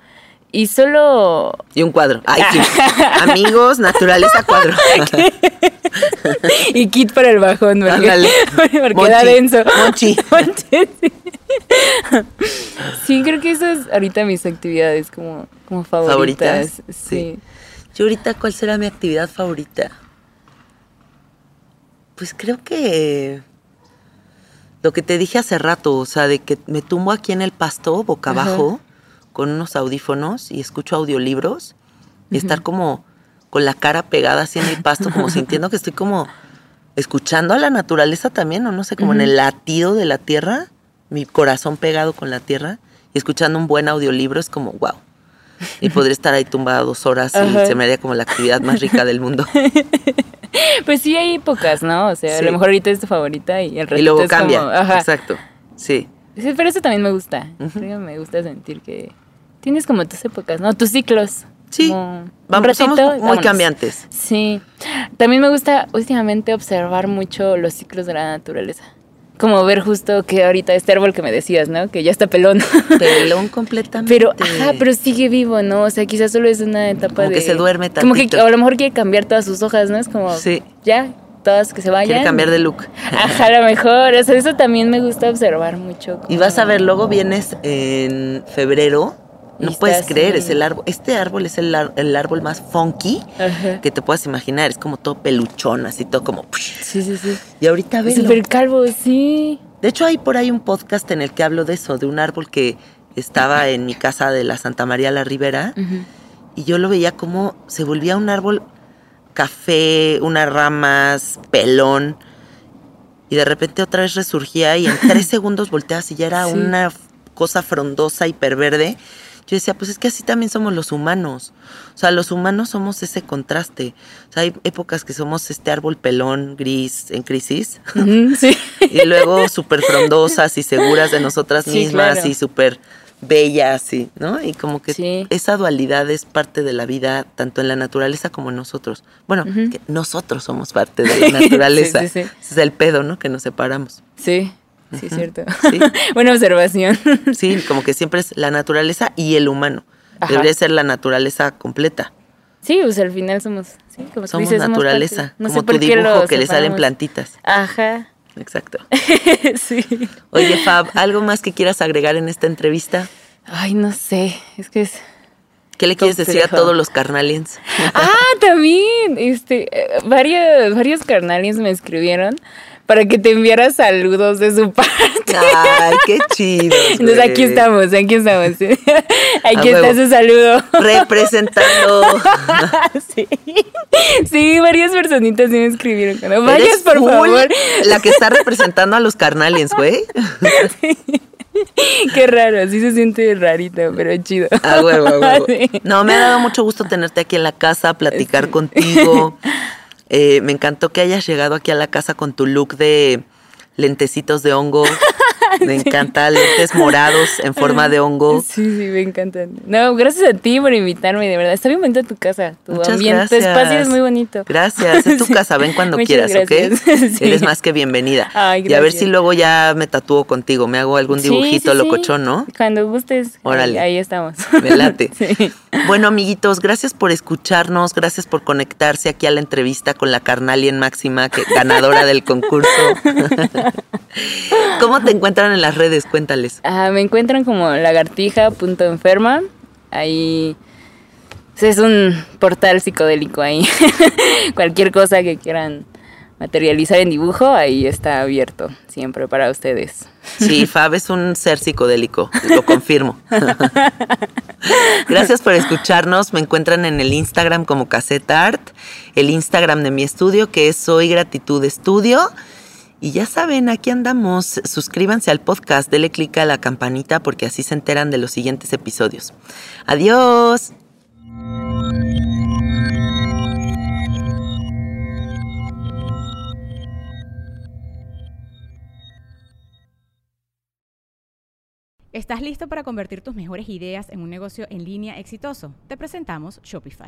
Y solo Y un cuadro. Ay, sí. Amigos, naturaleza, cuadro. y kit para el bajón, porque, Ándale. porque da denso. Monchi. Monchi, sí. Sí, creo que esas ahorita mis actividades como, como favoritas. ¿Favoritas? Sí. Yo ahorita, ¿cuál será mi actividad favorita? Pues creo que lo que te dije hace rato, o sea, de que me tumbo aquí en el pasto, boca Ajá. abajo, con unos audífonos y escucho audiolibros y estar como con la cara pegada así en el pasto, como sintiendo que estoy como escuchando a la naturaleza también, o no sé, como en el latido de la tierra, mi corazón pegado con la tierra y escuchando un buen audiolibro es como, wow. Y podría estar ahí tumbada dos horas y se me haría como la actividad más rica del mundo. Pues sí hay épocas, ¿no? O sea, a lo mejor ahorita es tu favorita y el resto y luego es cambia. como, ajá. Exacto. Sí. Pero eso también me gusta. Me gusta sentir que tienes como tus épocas, ¿no? Tus ciclos. Sí. Como Vamos, somos ratito, muy vámonos. cambiantes. Sí. También me gusta últimamente observar mucho los ciclos de la naturaleza. Como ver justo que ahorita este árbol que me decías, ¿no? Que ya está pelón. Pelón completamente. Pero, ajá, pero sigue vivo, ¿no? O sea, quizás solo es una etapa Como de... que se duerme Como que tantito. a lo mejor quiere cambiar todas sus hojas, ¿no? Es como, Sí. ya, todas que se vayan. Quiere cambiar de look. Ajá, a lo mejor. O sea, eso también me gusta observar mucho. Y vas a ver, luego vienes en febrero No puedes creer, es el árbol. Este árbol es el, el árbol más funky Ajá. que te puedas imaginar. Es como todo peluchón, así todo como. Sí, sí, sí. Y ahorita velo. Súper calvo, sí. De hecho, hay por ahí un podcast en el que hablo de eso, de un árbol que estaba en mi casa de la Santa María la Ribera. Y yo lo veía como se volvía un árbol café, unas ramas, pelón. Y de repente otra vez resurgía y en tres segundos volteas y ya era Sí. una cosa frondosa, hiperverde. Yo decía, pues es que así también somos los humanos. O sea, los humanos somos ese contraste. O sea, hay épocas que somos este árbol pelón, gris, en crisis. Sí. Y luego súper frondosas y seguras de nosotras Sí, mismas claro. y súper bellas, y, ¿no? Y como que Sí. esa dualidad es parte de la vida, tanto en la naturaleza como en nosotros. Bueno, que nosotros somos parte de la naturaleza. Sí, sí, sí. Ese es el pedo, ¿no? Que nos separamos. Sí, sí, cierto. Sí. Buena observación. Sí, como que siempre es la naturaleza y el humano. Ajá. Debería ser la naturaleza completa. Sí, pues al final somos, sí, como Somos dices, naturaleza. parte. No como sé tu dibujo que le salen plantitas. Ajá. Exacto. sí. Oye, Fab, ¿algo más que quieras agregar en esta entrevista? Ay, no sé, es que es... ¿Qué le quieres decir a todos los carnaliens? Ah, también, este, eh, varios, varios carnaliens me escribieron para que te enviara saludos de su parte. Ay, qué chido. Entonces aquí estamos, aquí estamos. Aquí A está ese saludo. Representando. sí. sí, varias personitas me escribieron. No vayas, por full favor. La que está representando a los carnaliens, güey. Qué raro, sí se siente rarito, pero chido. A huevo, a huevo. Sí. No, me ha dado mucho gusto tenerte aquí en la casa, platicar contigo. Eh, me encantó que hayas llegado aquí a la casa con tu look de lentecitos de hongo. Me encanta, lentes morados en forma de hongo. Sí, sí, me encantan. No, gracias a ti por invitarme, de verdad. Está bien bonita tu casa, tu Muchas ambiente, tu gracias. espacio es muy bonito. Gracias, es tu casa, ven cuando Muchas quieras, gracias. ¿ok? Sí. Eres más que bienvenida. Ay, y a ver gracias. si luego ya me tatúo contigo, me hago algún dibujito sí, sí. locochón, ¿no? Cuando gustes, Órale. Ahí, ahí estamos. Me late. Bueno, amiguitos, gracias por escucharnos, gracias por conectarse aquí a la entrevista con la Carnalien Máxima, que, ganadora del concurso. ¿Cómo te encuentran en las redes? Cuéntales. Ah, me encuentran como lagartija.enferma. Ahí pues, es un portal psicodélico ahí. Cualquier cosa que quieran materializar en dibujo, ahí está abierto siempre para ustedes. Sí, Fab es un ser psicodélico, lo confirmo. Gracias por escucharnos. Me encuentran en el Instagram como Cassette Art, el Instagram de mi estudio que es Soy Gratitud Estudio. Y ya saben, aquí andamos. Suscríbanse al podcast, denle clic a la campanita porque así se enteran de los siguientes episodios. Adiós. ¿Estás listo para convertir tus mejores ideas en un negocio en línea exitoso? Te presentamos Shopify.